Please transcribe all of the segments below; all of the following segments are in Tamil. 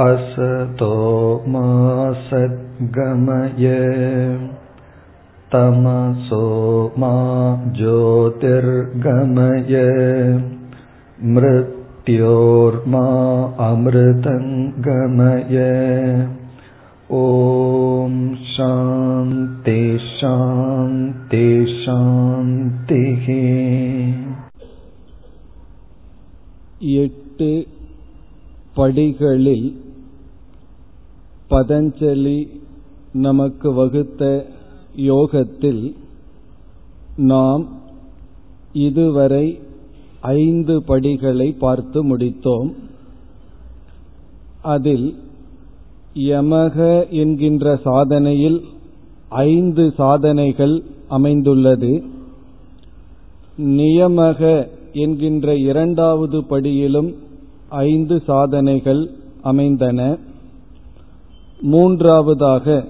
असतो मा सद्गमय तमसो मा ज्योतिर्गमय मृत्योर्मा अमृतङ्गमय ॐ शान्ति शान्ति शान्तिः எட்டு படிகளில் பதஞ்சலி நமக்கு வகுத்த யோகத்தில் நாம் இதுவரை ஐந்து படிகளை பார்த்து முடித்தோம். அதில் யமக என்கின்ற சாதனையில் ஐந்து சாதனைகள் அமைந்துள்ளது. நியமக என்கின்ற இரண்டாவது படியிலும் ஐந்து சாதனைகள் அமைந்தன. மூன்றாவதாக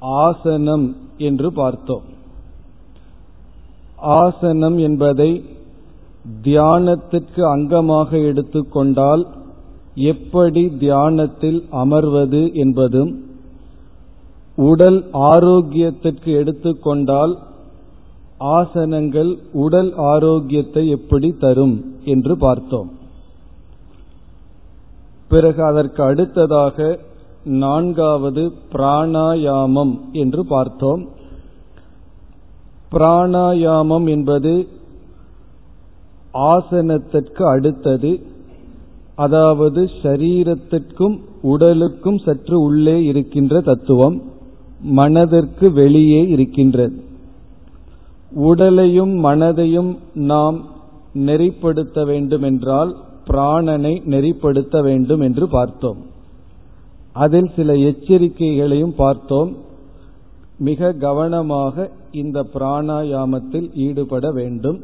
ஆசனம் என்று பார்த்தோம். ஆசனம் என்பதை தியானத்திற்கு அங்கமாக எடுத்துக்கொண்டால் எப்படி தியானத்தில் அமர்வது என்பதும் உடல் ஆரோக்கியத்திற்கு எடுத்துக்கொண்டால் ஆசனங்கள் உடல் ஆரோக்கியத்தை எப்படி தரும் என்று பார்த்தோம். பிறகு அதற்கு அடுத்ததாக நான்காவது பிராணாயாமம் என்று பார்த்தோம். பிராணாயாமம் என்பது ஆசனத்திற்கு அடுத்தது. அதாவது சரீரத்திற்கும் உடலுக்கும் சற்று உள்ளே இருக்கின்ற தத்துவம் மனதிற்கு வெளியே இருக்கின்றது. உடலையும் மனதையும் நாம் நெறிப்படுத்த வேண்டுமென்றால் பிராணனை நெறிப்படுத்த வேண்டும் என்று பார்த்தோம். அதில் சில எச்சரிக்கைகளையும் பார்த்தோம். மிக கவனமாக இந்த பிராணாயாமத்தில் ஈடுபட வேண்டும்.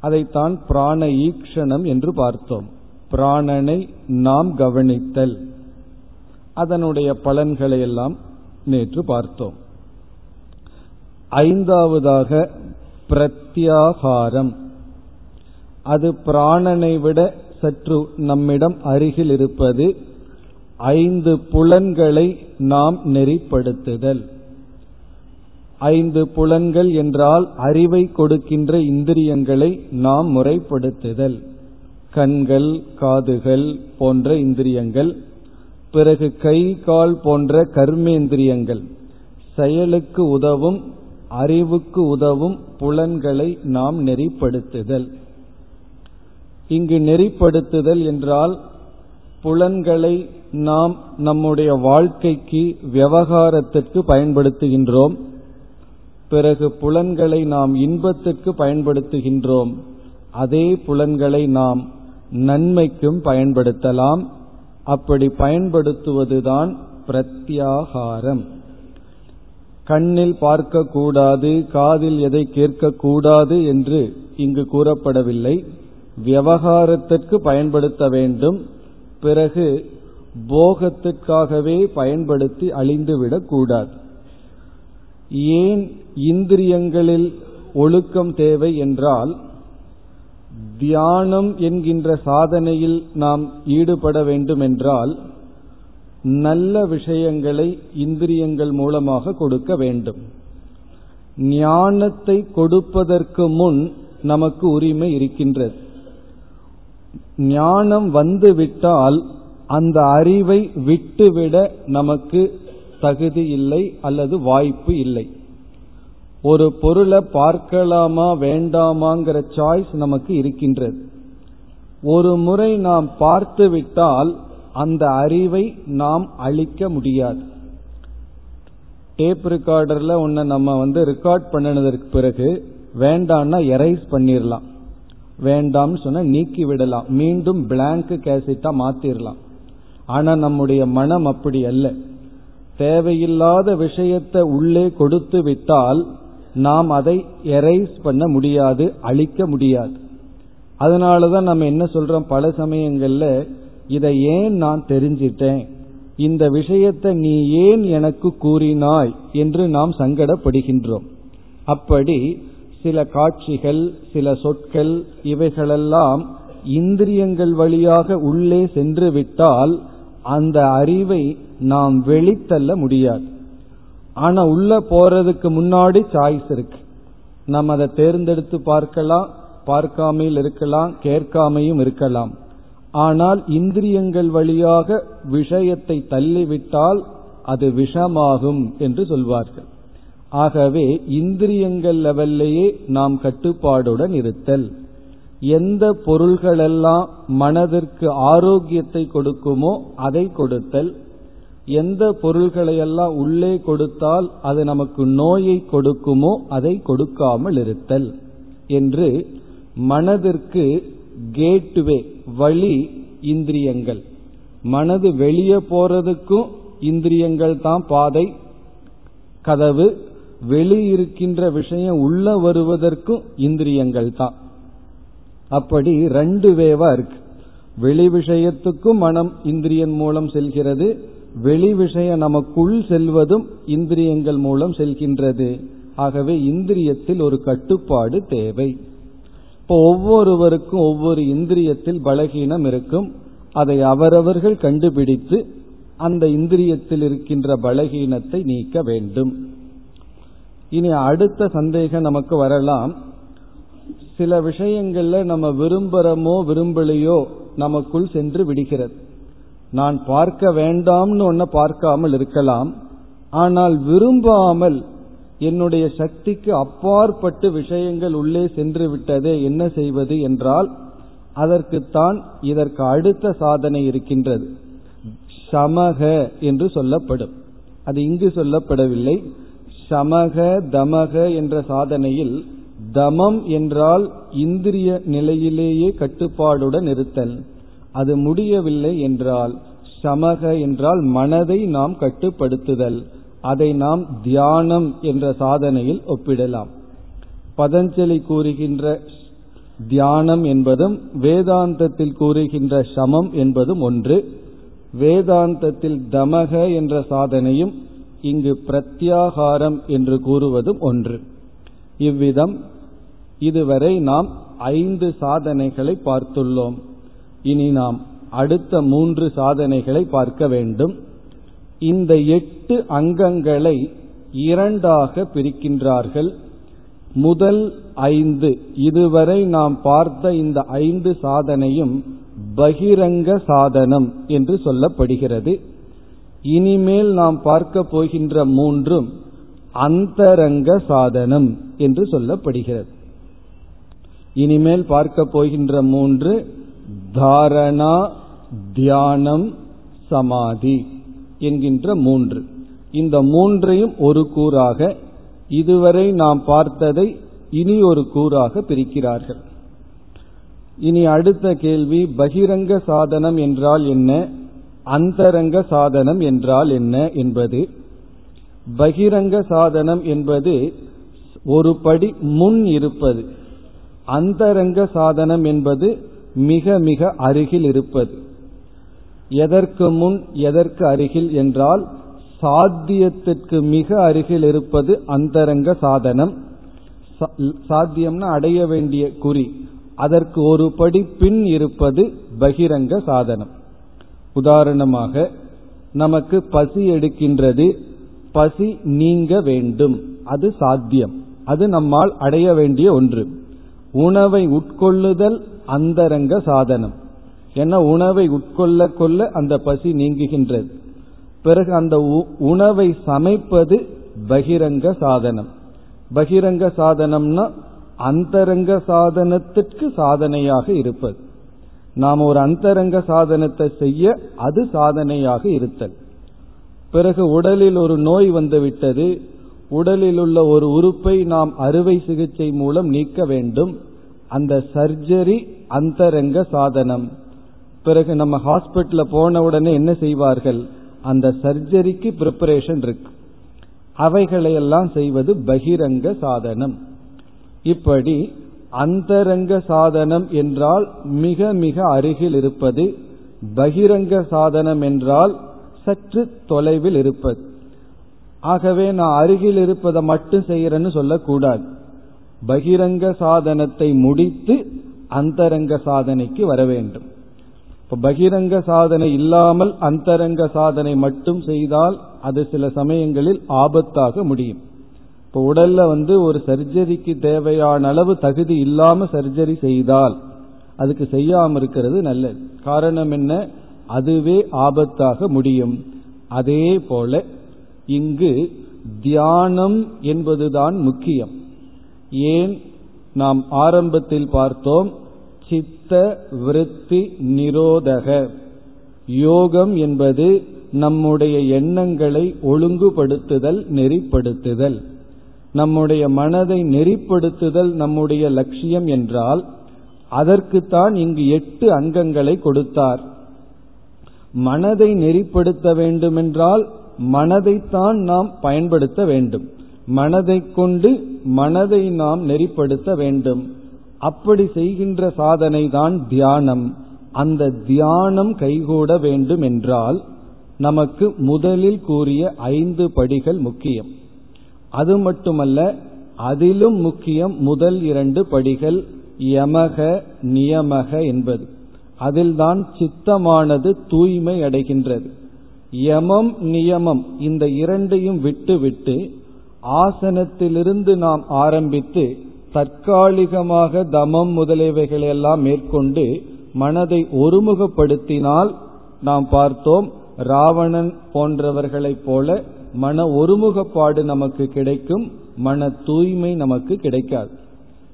அதைத்தான் பிராண ஈக்ஷணம் என்று பார்த்தோம். பிராணனை நாம் கவனித்தல். அதனுடைய பலன்களை எல்லாம் நேற்று பார்த்தோம். ஐந்தாவதாக பிரத்யாகாரம். அது பிராணனை விட சற்று நம்மிடம் அருகில் இருப்பது ஐந்து புலன்களை நாம் நெறிப்படுத்துதல். ஐந்து புலன்கள் என்றால் அறிவை கொடுக்கின்ற இந்திரியங்களை நாம் முறைப்படுத்துதல். கண்கள் காதுகள் போன்ற இந்திரியங்கள் பிறகு கை கால் போன்ற கர்மேந்திரியங்கள். செயலுக்கு உதவும் அறிவுக்கு உதவும் புலன்களை நாம் நெறிப்படுத்துதல். இங்கு நெறிப்படுத்துதல் என்றால் புலன்களை நாம் நம்முடைய வாழ்க்கைக்கு விவகாரத்திற்கு பயன்படுத்துகின்றோம். பிறகு புலன்களை நாம் இன்பத்திற்கு பயன்படுத்துகின்றோம். அதே புலன்களை நாம் நன்மைக்கும் பயன்படுத்தலாம். அப்படி பயன்படுத்துவதுதான் பிரத்யாகாரம். கண்ணில் பார்க்கக்கூடாது காதில் எதை கேட்கக்கூடாது என்று இங்கு கூறப்படவில்லை. விவகாரத்திற்கு பயன்படுத்த வேண்டும். பிறகு போகத்திற்காகவே பயன்படுத்தி அழிந்துவிடக் கூடாது. ஏன் இந்திரியங்களில் ஒழுக்கம் தேவை என்றால் தியானம் என்கின்ற சாதனையில் நாம் ஈடுபட வேண்டுமென்றால் நல்ல விஷயங்களை இந்திரியங்கள் மூலமாக கொடுக்க வேண்டும். ஞானத்தை கொடுப்பதற்கு முன் நமக்கு உரிமை இருக்கின்றது. ஞானம் வந்துவிட்டால் அந்த அறிவை விட்டுவிட நமக்கு தகுதி இல்லை அல்லது வாய்ப்பு இல்லை. ஒரு பொருளை பார்க்கலாமா வேண்டாமாங்கிற சாய்ஸ் நமக்கு இருக்கின்றது. ஒரு முறை நாம் பார்த்து விட்டால் அந்த அறிவை நாம் அழிக்க முடியாது. டேப் ரெக்கார்டர்ல உன்னை நம்ம வந்து ரெக்கார்ட் பண்ணினதற்கு பிறகு வேண்டாம்னா எரைஸ் பண்ணிடலாம் வேண்டாம்னு சொன்னா நீக்கி விடலாம். மீண்டும் பிளாங்க் கேசட்டா மாத்திரலாம். ஆனா நம்முடைய மனம் அப்படி அல்ல. தேவையில்லாத விஷயத்தை உள்ளே கொடுத்து விட்டால் நாம் அதை எரைஸ் பண்ண முடியாது அழிக்க முடியாது. அதனாலதான் நம்ம என்ன சொல்றோம்? பல சமயங்கள்ல இதை ஏன் நான் தெரிஞ்சிட்டேன்? இந்த விஷயத்தை நீ ஏன் எனக்கு கூறினாய் என்று நாம் சங்கடப்படுகின்றோம். அப்படி சில காட்சிகள் சில சொற்கள் இவைகளெல்லாம் இந்திரியங்கள் வழியாக உள்ளே சென்று விட்டால் அந்த அறிவை நாம் வெளித்தள்ள முடியாது. ஆனா உள்ள போறதுக்கு முன்னாடி சாய்ஸ் இருக்கு. நம்ம அதை தேர்ந்தெடுத்து பார்க்கலாம் பார்க்காமையில் இருக்கலாம் கேட்காமையும் இருக்கலாம். ஆனால் இந்திரியங்கள் வழியாக விஷயத்தை தள்ளிவிட்டால் அது விஷமாகும் என்று சொல்வார்கள். ஆகவே இந்திரியங்கள் லெவல்லையே நாம் கட்டுப்பாடுடன் இருத்தல். எந்த பொருள்களெல்லாம் மனதிற்கு ஆரோக்கியத்தை கொடுக்குமோ அதை கொடுத்தல். எந்த பொருள்களையெல்லாம் உள்ளே கொடுத்தால் அது நமக்கு நோயை கொடுக்குமோ அதை கொடுக்காமல் இருத்தல் என்று மனதிற்கு கேட்வே வழி இந்திரியங்கள். மனது வெளியே போறதுக்கும் இந்திரியங்கள் தான் பாதை. கதவு வெளியிருக்கின்ற விஷயம் உள்ள வருவதற்கும் இந்திரியங்கள் தான். அப்படி ரெண்டு வேவா இருக்கு. வெளி விஷயத்துக்கும் மனம் இந்திரியன் மூலம் செல்கிறது வெளி விஷயம் நமக்குள் செல்வதும் இந்திரியங்கள் மூலம் செல்கின்றது. ஆகவே இந்திரியத்தில் ஒரு கட்டுப்பாடு தேவை. இப்போ ஒவ்வொருவருக்கும் ஒவ்வொரு இந்திரியத்தில் பலகீனம் இருக்கும். அதை அவரவர்கள் கண்டுபிடித்து அந்த இந்திரியத்தில் இருக்கின்ற பலகீனத்தை நீக்க வேண்டும். இனி அடுத்த சந்தேகம் நமக்கு வரலாம். சில விஷயங்கள்ல நம்ம விரும்புறமோ விரும்பலையோ நமக்குள் சென்று விடுகிறது. நான் பார்க்க வேண்டாம்னு ஒன்ன பார்க்காமல் இருக்கலாம். ஆனால் விரும்பாமல் என்னுடைய சக்திக்கு அப்பாற்பட்டு விஷயங்கள் உள்ளே சென்று விட்டதே என்ன செய்வது என்றால் அதற்குத்தான் இதற்கு அடுத்த சாதனை இருக்கின்றது. சமக என்று சொல்லப்படும். அது இங்கு சொல்லப்படவில்லை. சமக தமக என்ற சாதனையில் தமம் என்றால் இந்திரிய நிலையிலேயே கட்டுப்பாடுடன் இருத்தல் அது முடியவில்லை என்றால் சமக என்றால் மனதை நாம் கட்டுப்படுத்துதல். அதை நாம் தியானம் என்ற சாதனையில் ஒப்பிடலாம். பதஞ்சலி கூறுகின்ற தியானம் என்பதும் வேதாந்தத்தில் கூறுகின்ற சமம் என்பதும் ஒன்று. வேதாந்தத்தில் தமக என்ற சாதனையும் இங்கு பிரத்யாகாரம் என்று கூறுவதும் ஒன்று. இவ்விதம் இதுவரை நாம் ஐந்து சாதனைகளை பார்த்துள்ளோம். இனி நாம் அடுத்த மூன்று சாதனைகளை பார்க்க வேண்டும். இந்த எட்டு அங்கங்களை இரண்டாக பிரிக்கின்றார்கள். முதல் ஐந்து. இதுவரை நாம் பார்த்த இந்த ஐந்து சாதனையும் பகிரங்க சாதனம் என்று சொல்லப்படுகிறது. இனிமேல் நாம் பார்க்க போகின்ற மூன்றும் அந்தரங்க சாதனம் என்று சொல்லப்படுகிறது. இனிமேல் பார்க்க போகின்ற மூன்று தாரணா தியானம் சமாதி என்கின்ற மூன்று. இந்த மூன்றையும் ஒரு கூறாக இதுவரை நாம் பார்த்ததை இனி ஒரு கூறாக பிரிக்கிறார்கள். இனி அடுத்த கேள்வி பகிரங்க சாதனம் என்றால் என்ன? அந்தரங்க சாதனம் என்றால் என்ன என்பது? பகிரங்க சாதனம் என்பது ஒரு படி முன் இருப்பது. அந்தரங்க சாதனம் என்பது மிக மிக அருகில் இருப்பது. எதற்கு முன் எதற்கு அருகில் என்றால் சாத்தியத்திற்கு மிக அருகில் இருப்பது அந்தரங்க சாதனம். சாத்தியம்னா அடைய வேண்டிய குறி. அதற்கு ஒரு படி பின் இருப்பது பகிரங்க சாதனம். உதாரணமாக நமக்கு பசி எடுக்கின்றது பசி நீங்க வேண்டும். அது சாத்தியம். அது நம்மால் அடைய வேண்டிய ஒன்று. உணவை உட்கொள்ளுதல் அந்தரங்க சாதனம். ஏன்னா உணவை உட்கொள்ள கொள்ள அந்த பசி நீங்குகின்றது. பிறகு அந்த உணவை சமைப்பது பகிரங்க சாதனம். பகிரங்க சாதனம்னா அந்தரங்க சாதனத்திற்கு சாதனையாக இருப்பது. நாம் ஒரு அந்தரங்க சாதனத்தை செய்ய அது சாதனையாக இருத்தல். பிறகு உடலில் ஒரு நோய் வந்துவிட்டது உடலில் உள்ள ஒரு உறுப்பை நாம் அறுவை சிகிச்சை மூலம் நீக்க வேண்டும். அந்த சர்ஜரி அந்தரங்க சாதனம். பிறகு நம்ம ஹாஸ்பிட்டல போன உடனே என்ன செய்வார்கள்? அந்த சர்ஜரிக்கு ப்ரிப்பரேஷன் இருக்கு. அவைகளையெல்லாம் செய்வது பகிரங்க சாதனம். இப்படி அந்தரங்க சாதனம் என்றால் மிக மிக அருகில் இருப்பது பகிரங்க சாதனம் என்றால் சற்று தொலைவில் இருப்பது. ஆகவே நான் அருகில் இருப்பதை மட்டும் செய்யறேன்னு சொல்லக்கூடாது. பகிரங்க சாதனத்தை முடித்து அந்தரங்க சாதனைக்கு வர வேண்டும். இப்ப பகிரங்க சாதனை இல்லாமல் அந்தரங்க சாதனை மட்டும் செய்தால் அது சில சமயங்களில் ஆபத்தாக முடியும். இப்போ உடல்ல வந்து ஒரு சர்ஜரிக்கு தேவையான அளவு தகுதி இல்லாம சர்ஜரி செய்தால் அதுக்கு செய்யாம இருக்கிறது நல்லது. காரணம் என்ன? அதுவே ஆபத்தாக முடியும். அதே போல இங்கு தியானம் என்பதுதான் முக்கியம். ஏன் நாம் ஆரம்பத்தில் பார்த்தோம் சித்த விருத்தி நிரோதக. யோகம் என்பது நம்முடைய எண்ணங்களை ஒழுங்குபடுத்துதல் நெறிப்படுத்துதல். நம்முடைய மனதை நெறிப்படுத்துதல் நம்முடைய லட்சியம் என்றால் அதற்குத்தான் இங்கு எட்டு அங்கங்களை கொடுத்தார். மனதை நெறிப்படுத்த வேண்டுமென்றால் மனதைத்தான் நாம் பயன்படுத்த வேண்டும். மனதை கொண்டு மனதை நாம் நெறிப்படுத்த வேண்டும். அப்படி செய்கின்ற சாதனை தான் தியானம். அந்த தியானம் கைகூட வேண்டும் என்றால் நமக்கு முதலில் கூறிய ஐந்து படிகள் முக்கியம். அது மட்டுமல்ல அதிலும் முக்கியம் முதல் இரண்டு படிகள் யமக நியமக என்பது. அதில்தான் சித்தமானது தூய்மை அடைகின்றது. யமம் நியமம். இந்த இரண்டையும் விட்டுவிட்டு ஆசனத்திலிருந்து நாம் ஆரம்பித்து தற்காலிகமாக தமம் முதலியவைகளை எல்லாம் மேற்கொண்டு மனதை ஒருமுகப்படுத்தினால் நாம் பார்த்தோம் ராவணன் போன்றவர்களைப் போல மன ஒருமுகப்பாடு நமக்கு கிடைக்கும் மன தூய்மை நமக்கு கிடைக்காது.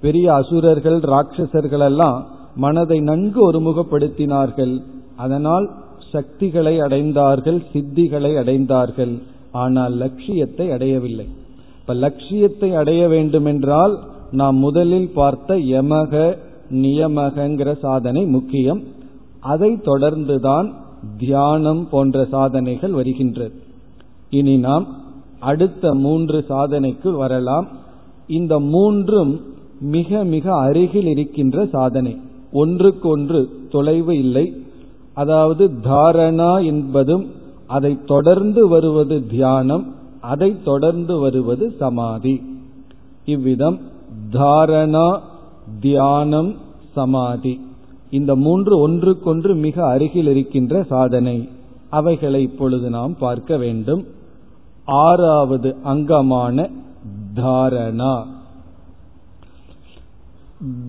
பெரிய அசுரர்கள் ராட்சசர்கள் எல்லாம் மனதை நன்கு ஒருமுகப்படுத்தினார்கள். அதனால் சக்திகளை அடைந்தார்கள் சித்திகளை அடைந்தார்கள். ஆனால் லட்சியத்தை அடையவில்லை. இப்ப லட்சியத்தை அடைய வேண்டுமென்றால் நாம் முதலில் பார்த்த யமக நியமகங்கிற சாதனை முக்கியம். அதை தொடர்ந்துதான் தியானம் போன்ற சாதனைகள் வருகின்றது. இனி நாம் அடுத்த மூன்று சாதனைக்கு வரலாம். இந்த மூன்றும் மிக மிக அருகில் இருக்கின்ற சாதனை. ஒன்றுக்கொன்று தொலைவு இல்லை. அதாவது தாரணா என்பதும் அதை தொடர்ந்து வருவது தியானம் அதை தொடர்ந்து வருவது சமாதி. இவ்விதம் தாரணா தியானம் சமாதி. இந்த மூன்று ஒன்றுக்கொன்று மிக அருகில் இருக்கின்ற சாதனை. அவைகளை இப்பொழுது நாம் பார்க்க வேண்டும். ஆறாவது அங்கமான தாரணா.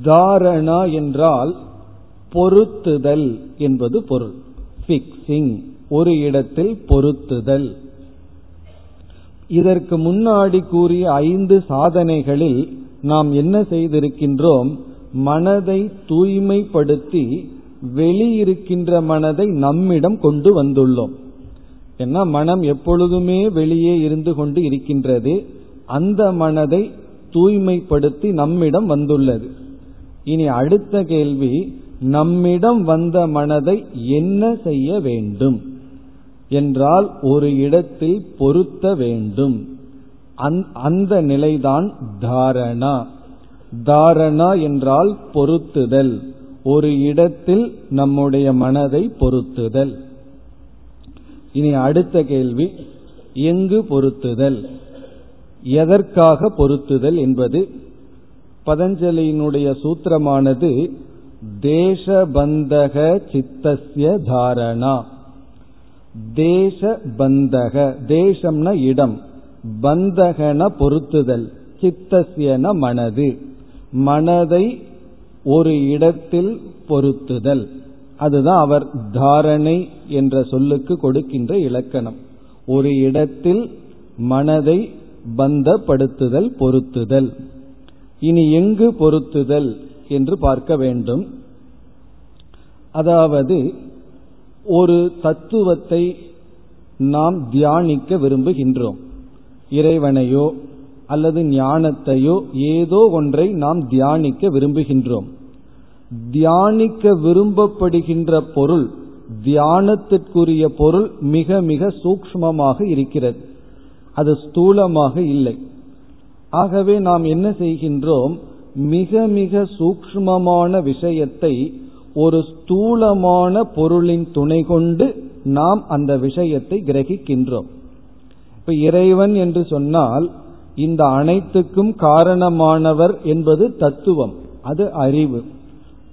தாரணா என்றால் பொருத்துதல் என்பது பொருள். பிக்சிங் ஒரு இடத்தில் பொருத்துதல். இதற்கு முன்னாடி கூறிய ஐந்து சாதனைகளில் நாம் என்ன செய்திருக்கின்றோம்? மனதை தூய்மைப்படுத்தி வெளியிருக்கின்ற மனதை நம்மிடம் கொண்டு வந்துள்ளோம். ஏன்னா மனம் எப்பொழுதுமே வெளியே இருந்து கொண்டு இருக்கின்றது. அந்த மனதை தூய்மைப்படுத்தி நம்மிடம் வந்துள்ளது. இனி அடுத்த கேள்வி நம்மிடம் வந்த மனதை என்ன செய்ய வேண்டும்? என்றால் ஒரு இடத்தில் பொருத்த வேண்டும். அந்த நிலைதான் தாரணா. தாரணா என்றால் பொருத்துதல். ஒரு இடத்தில் நம்முடைய மனதை பொருத்துதல். இனி அடுத்த கேள்வி. எங்கு பொருத்துதல்? எதற்காக பொருத்துதல் என்பது? பதஞ்சலியினுடைய சூத்திரமானது தேசபந்தக சித்தசிய தாரணா. தேசபந்தக தேசம்னா இடம். பந்தகன பொருத்துதல் சித்தசியன மனது. மனதை ஒரு இடத்தில் பொருத்துதல். அதுதான் அவர் தாரணை என்ற சொல்லுக்கு கொடுக்கின்ற இலக்கணம். ஒரு இடத்தில் மனதை பந்தப்படுத்துதல் பொருத்துதல். இனி எங்கு பொருத்துதல்? என்று பார்க்க வேண்டும். அதாவது ஒரு தத்துவத்தை நாம் தியானிக்க விரும்புகின்றோம். இறைவனையோ அல்லது ஞானத்தையோ ஏதோ ஒன்றை நாம் தியானிக்க விரும்புகின்றோம். தியானிக்க விரும்பப்படுகின்ற பொருள் தியானத்திற்குரிய பொருள் மிக மிக சூக்ஷ்மமாக இருக்கிறது. அது ஸ்தூலமாக இல்லை. ஆகவே நாம் என்ன செய்கின்றோம் மிக மிக சூக்ஷ்மமான விஷயத்தை ஒரு ஸ்தூலமான பொருளின் துணை கொண்டு நாம் அந்த விஷயத்தை கிரகிக்கின்றோம். இப்ப இறைவன் என்று சொன்னால் இந்த அனைத்துக்கும் காரணமானவர் என்பது தத்துவம் அது அறிவு.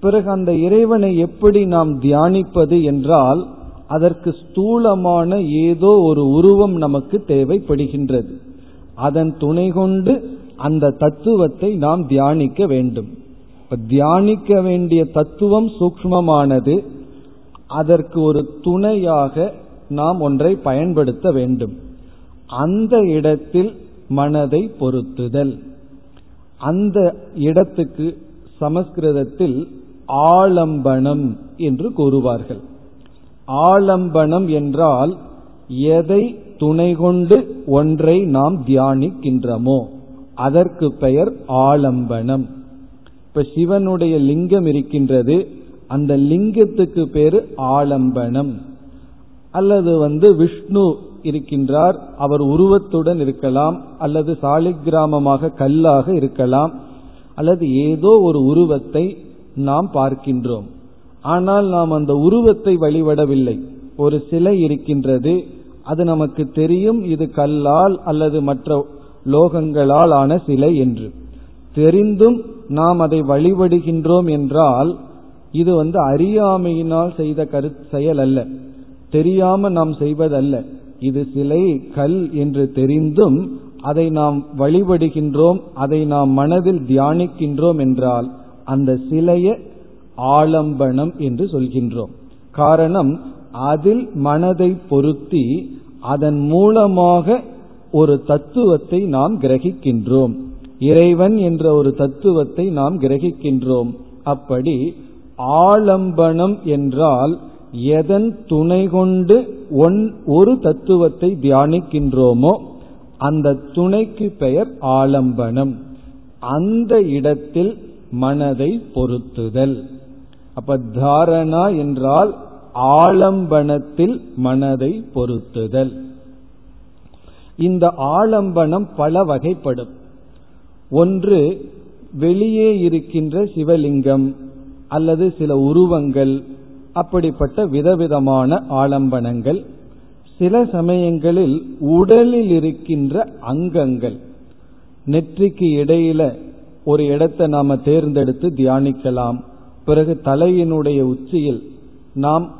பிறகு அந்த இறைவனை எப்படி நாம் தியானிப்பது என்றால் அதற்கு ஸ்தூலமான ஏதோ ஒரு உருவம் நமக்கு தேவைப்படுகின்றது. அதன் துணை கொண்டு அந்த தத்துவத்தை நாம் தியானிக்க வேண்டும். இப்ப தியானிக்க வேண்டிய தத்துவம் சூக்மமானது அதற்கு ஒரு துணையாக நாம் ஒன்றை பயன்படுத்த வேண்டும். அந்த இடத்தில் மனதை பொருத்துதல். அந்த இடத்துக்கு சமஸ்கிருதத்தில் ஆலம்பனம் என்று கூறுவார்கள். ஆலம்பனம் என்றால் எதை துணை கொண்டு ஒன்றை நாம் தியானிக்கின்றமோ. அதற்கு பெயர் ஆலம்பனம். இப்ப சிவனுடைய லிங்கம் இருக்கின்றது. அந்த லிங்கத்துக்கு பேரு ஆலம்பனம். அல்லது வந்து விஷ்ணு இருக்கின்றார். அவர் உருவத்துடன் இருக்கலாம். அல்லது சாலிகிராமமாக கல்லாக இருக்கலாம். அல்லது ஏதோ ஒரு உருவத்தை நாம் பார்க்கின்றோம். ஆனால் நாம் அந்த உருவத்தை வழிபடவில்லை. ஒரு சிலை இருக்கின்றது. அது நமக்கு தெரியும். இது கல்லால் அல்லது மற்ற லோகங்களால் ஆன சிலை என்று. தெரிந்தும் நாம் அதை வழிபடுகின்றோம் என்றால் இது வந்து அறியாமையினால் செய்த கரு செயல் அல்ல தெரியாம நாம் செய்வதல்ல. இது சிலை கல் என்று தெரிந்தும் அதை நாம் வழிபடுகின்றோம் அதை நாம் மனதில் தியானிக்கின்றோம் என்றால் அந்த சிலையை ஆலம்பனம் என்று சொல்கின்றோம். காரணம் அதில் மனதை பொருத்தி அதன் மூலமாக ஒரு தத்துவத்தை நாம் கிரகிக்கின்றோம். இறைவன் என்ற ஒரு தத்துவத்தை நாம் கிரகிக்கின்றோம். அப்படி ஆலம்பனம் என்றால் எதன் துணை கொண்டு ஒன் ஒரு தத்துவத்தை தியானிக்கின்றோமோ அந்த துணைக்கு பெயர் ஆலம்பனம். அந்த இடத்தில் மனதை பொருத்துதல். அப்ப தாரணா என்றால் ஆலம்பனத்தில் மனதை பொருத்துதல். இந்த ஆலம்பனம் பல வகைப்படும். ஒன்று வெளியே இருக்கின்ற சிவலிங்கம் அல்லது சில உருவங்கள் அப்படிப்பட்ட விதவிதமான ஆலம்பனங்கள். சில சமயங்களில் உடலில் இருக்கின்ற அங்கங்கள். நெற்றிக்கு இடையில ஒரு இடத்தை நாம தேர்ந்தெடுத்து தியானிக்கலாம். பிறகு தலையினுடைய உச்சியில் நாம்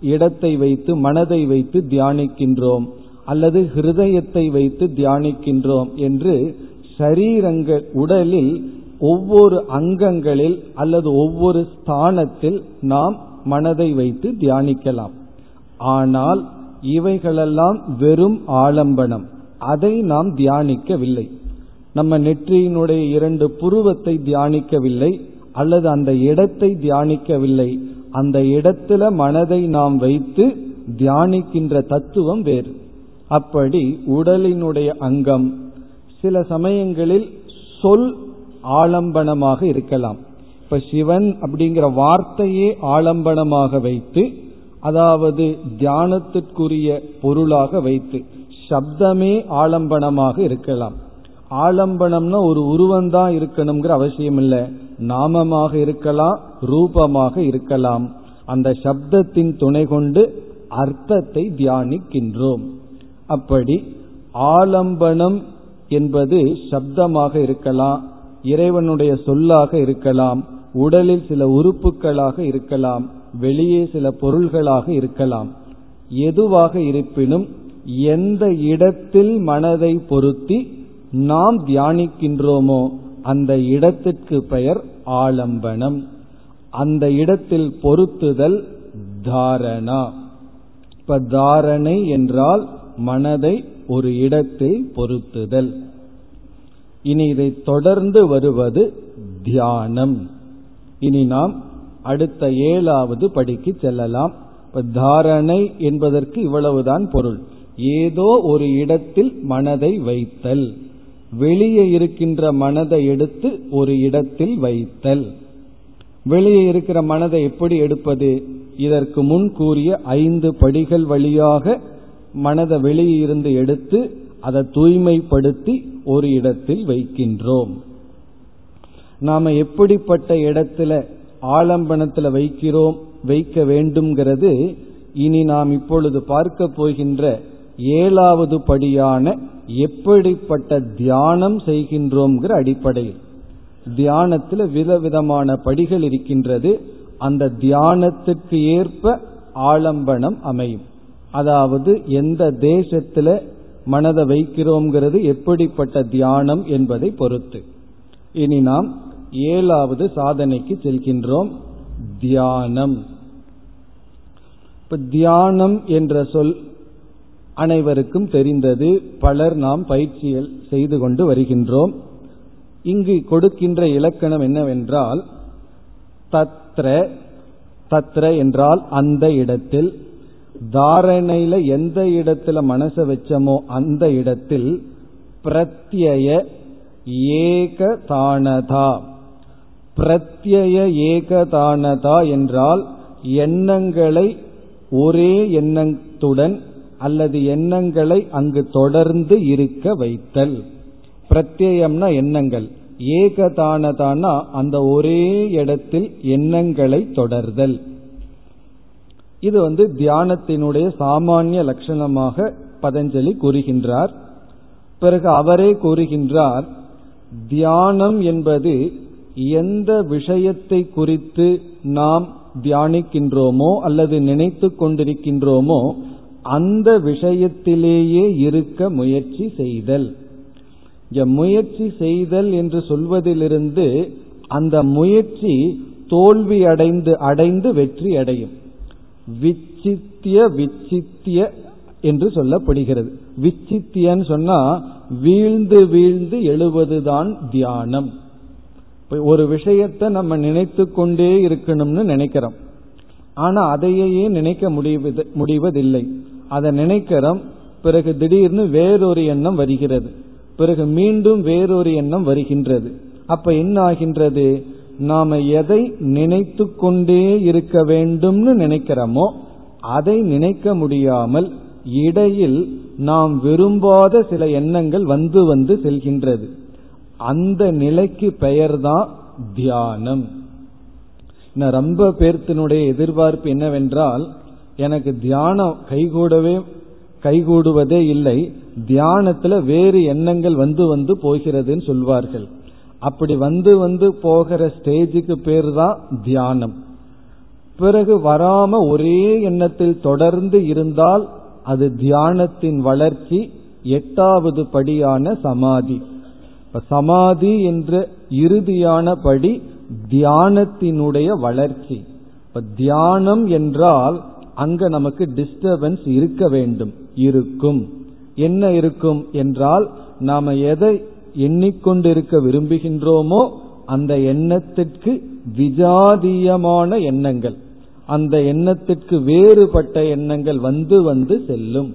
இடத்தை வைத்து மனதை வைத்து தியானிக்கின்றோம். அல்லது ஹிருதயத்தை வைத்து தியானிக்கின்றோம் என்று சரீரங்கள் உடலில் ஒவ்வொரு அங்கங்களில் அல்லது ஒவ்வொரு ஸ்தானத்தில் நாம் மனதை வைத்து தியானிக்கலாம். ஆனால் இவைகளெல்லாம் வெறும் ஆலம்பனம். அதை நாம் தியானிக்கவில்லை. நம்ம நெற்றியினுடைய இரண்டு புருவத்தை தியானிக்கவில்லை அல்லது அந்த இடத்தை தியானிக்கவில்லை. அந்த இடத்துல மனதை நாம் வைத்து தியானிக்கின்ற தத்துவம் வேறு. அப்படி உடலினுடைய அங்கம் சில சமயங்களில் சொல் ஆலம்பனமாக இருக்கலாம். இப்ப சிவன் அப்படிங்கிற வார்த்தையே ஆலம்பனமாக வைத்து அதாவது தியானத்திற்குரிய பொருளாக வைத்து சப்தமே ஆலம்பனமாக இருக்கலாம். ஆலம்பனம்னா ஒரு உருவந்தான் இருக்கணுங்கிற அவசியம் இல்லை நாமமாக இருக்கலாம் ரூபமாக இருக்கலாம். அந்த சப்தத்தின் துணை கொண்டு அர்த்தத்தை தியானிக்கின்றோம். அப்படி ஆலம்பனம் என்பது சப்தமாக இருக்கலாம் இறைவனுடைய சொல்லாக இருக்கலாம் உடலில் சில உறுப்புகளாக இருக்கலாம் வெளியே சில பொருள்களாக இருக்கலாம். எதுவாக இருப்பினும் எந்த இடத்தில் மனதை பொருத்தி நாம் தியானிக்கின்றோமோ அந்த இடத்திற்கு பெயர் ஆலம்பனம். அந்த இடத்தில் பொருத்துதல் தாரணா. இப்ப தாரணை என்றால் மனதை ஒரு இடத்தில் பொருத்துதல். இனி இதை தொடர்ந்து வருவது தியானம். இனி நாம் அடுத்த ஏழாவது படிக்கு செல்லலாம். தாரணை என்பதற்கு இவ்வளவுதான் பொருள். ஏதோ ஒரு இடத்தில் மனதை வைத்தல். வெளியே இருக்கின்ற மனதை எடுத்து ஒரு இடத்தில் வைத்தல். வெளியே இருக்கிற மனதை எப்படி எடுப்பது? இதற்கு முன் கூறிய ஐந்து படிகள் வழியாக மனதை வெளியிலிருந்து எடுத்து அதை தூய்மைப்படுத்தி ஒரு இடத்தில் வைக்கின்றோம். நாம எப்படிப்பட்ட இடத்துல ஆலம்பனத்துல வைக்கிறோம் வைக்க வேண்டும்ங்கிறது இனி நாம் இப்பொழுது பார்க்க போகின்ற ஏழாவது படியான எப்படிப்பட்ட தியானம் செய்கின்றோம்ங்கிற அடிப்படையில். தியானத்தில் விதவிதமான படிகள் இருக்கின்றது. அந்த தியானத்துக்கு ஏற்ப ஆலம்பனம் அமையும். அதாவது எந்த தேசத்துல மனதை வைக்கிறோங்கிறது எப்படிப்பட்ட தியானம் என்பதை பொறுத்து. இனி நாம் ஏழாவது சாதனைக்கு செல்கின்றோம். தியானம். இப்ப தியானம் என்ற சொல் அனைவருக்கும் தெரிந்தது. பலர் நாம் பயிற்சியில் செய்து கொண்டு வருகின்றோம். இங்கு கொடுக்கின்ற இலக்கணம் என்னவென்றால் தத்ர தத்ர என்றால் அந்த இடத்தில் தாரணையில எந்த இடத்துல மனசை வச்சமோ அந்த இடத்தில் பிரத்யய ஏகதானதா. பிரத்யய ஏகதானதா என்றால் எண்ணங்களை ஒரே எண்ணத்துடன் அல்லது எண்ணங்களை அங்கு தொடர்ந்து இருக்க வைத்தல். பிரத்யம்னா எண்ணங்கள். ஏகதானதானா அந்த ஒரே இடத்தில் எண்ணங்களை தொடர்தல். இது வந்து தியானத்தினுடைய சாமானிய லட்சணமாக பதஞ்சலி கூறுகின்றார். பிறகு அவரே கூறுகின்றார் தியானம் என்பது எந்த விஷயத்தை குறித்து நாம் தியானிக்கின்றோமோ அல்லது நினைத்து கொண்டிருக்கின்றோமோ அந்த விஷயத்திலேயே இருக்க முயற்சி செய்தல். முயற்சி செய்தல் என்று சொல்வதிலிருந்து அந்த முயற்சி தோல்வி அடைந்து அடைந்து வெற்றி அடையும் விச்சித்திய விச்சித்திய என்று சொல்லப்படுகிறது. விச்சித்தியன்னு சொன்னா வீழ்ந்து வீழ்ந்து எழுவதுதான் தியானம். ஒரு விஷயத்தை நம்ம நினைத்து கொண்டே இருக்கணும்னு நினைக்கிறோம். ஆனா அதையே நினைக்க முடிவது முடிவதில்லை. அதை நினைக்கிறோம் பிறகு திடீர்னு வேறொரு எண்ணம் வருகிறது. பிறகு மீண்டும் வேறொரு எண்ணம் வருகின்றது. அப்ப என்ன ஆகின்றது நாம எதை நினைத்து கொண்டே இருக்க வேண்டும்னு நினைக்கிறோமோ அதை நினைக்க முடியாமல் இடையில் நாம் விரும்பாத சில எண்ணங்கள் வந்து வந்து செல்கின்றது. அந்த நிலைக்கு பெயர்தான் தியானம். ரொம்ப பேர்த்தினுடைய எதிர்பார்ப்பு என்னவென்றால் எனக்கு தியானம் கைகூடவே கைகூடுவதே இல்லை தியானத்துல வேறு எண்ணங்கள் வந்து வந்து போகிறதுன்னு சொல்வார்கள். அப்படி வந்து வந்து போகிற ஸ்டேஜுக்கு பேர் தான் தியானம். பிறகு வராம ஒரே எண்ணத்தில் தொடர்ந்து இருந்தால் அது தியானத்தின் வளர்ச்சி எட்டாவது படியான சமாதி. சமாதி என்ற இறுதியான படி தியானத்தினுடைய வளர்ச்சி. இப்ப தியானம் என்றால் அங்க நமக்கு டிஸ்டர்பன்ஸ் இருக்க வேண்டும். இருக்கும். என்ன இருக்கும் என்றால் நாம எதை எண்ணிக்கொண்டிருக்க விரும்புகின்றோமோ அந்த எண்ணத்திற்கு விஜாதியமான எண்ணங்கள் அந்த எண்ணத்திற்கு வேறுபட்ட எண்ணங்கள் வந்து வந்து செல்லும்.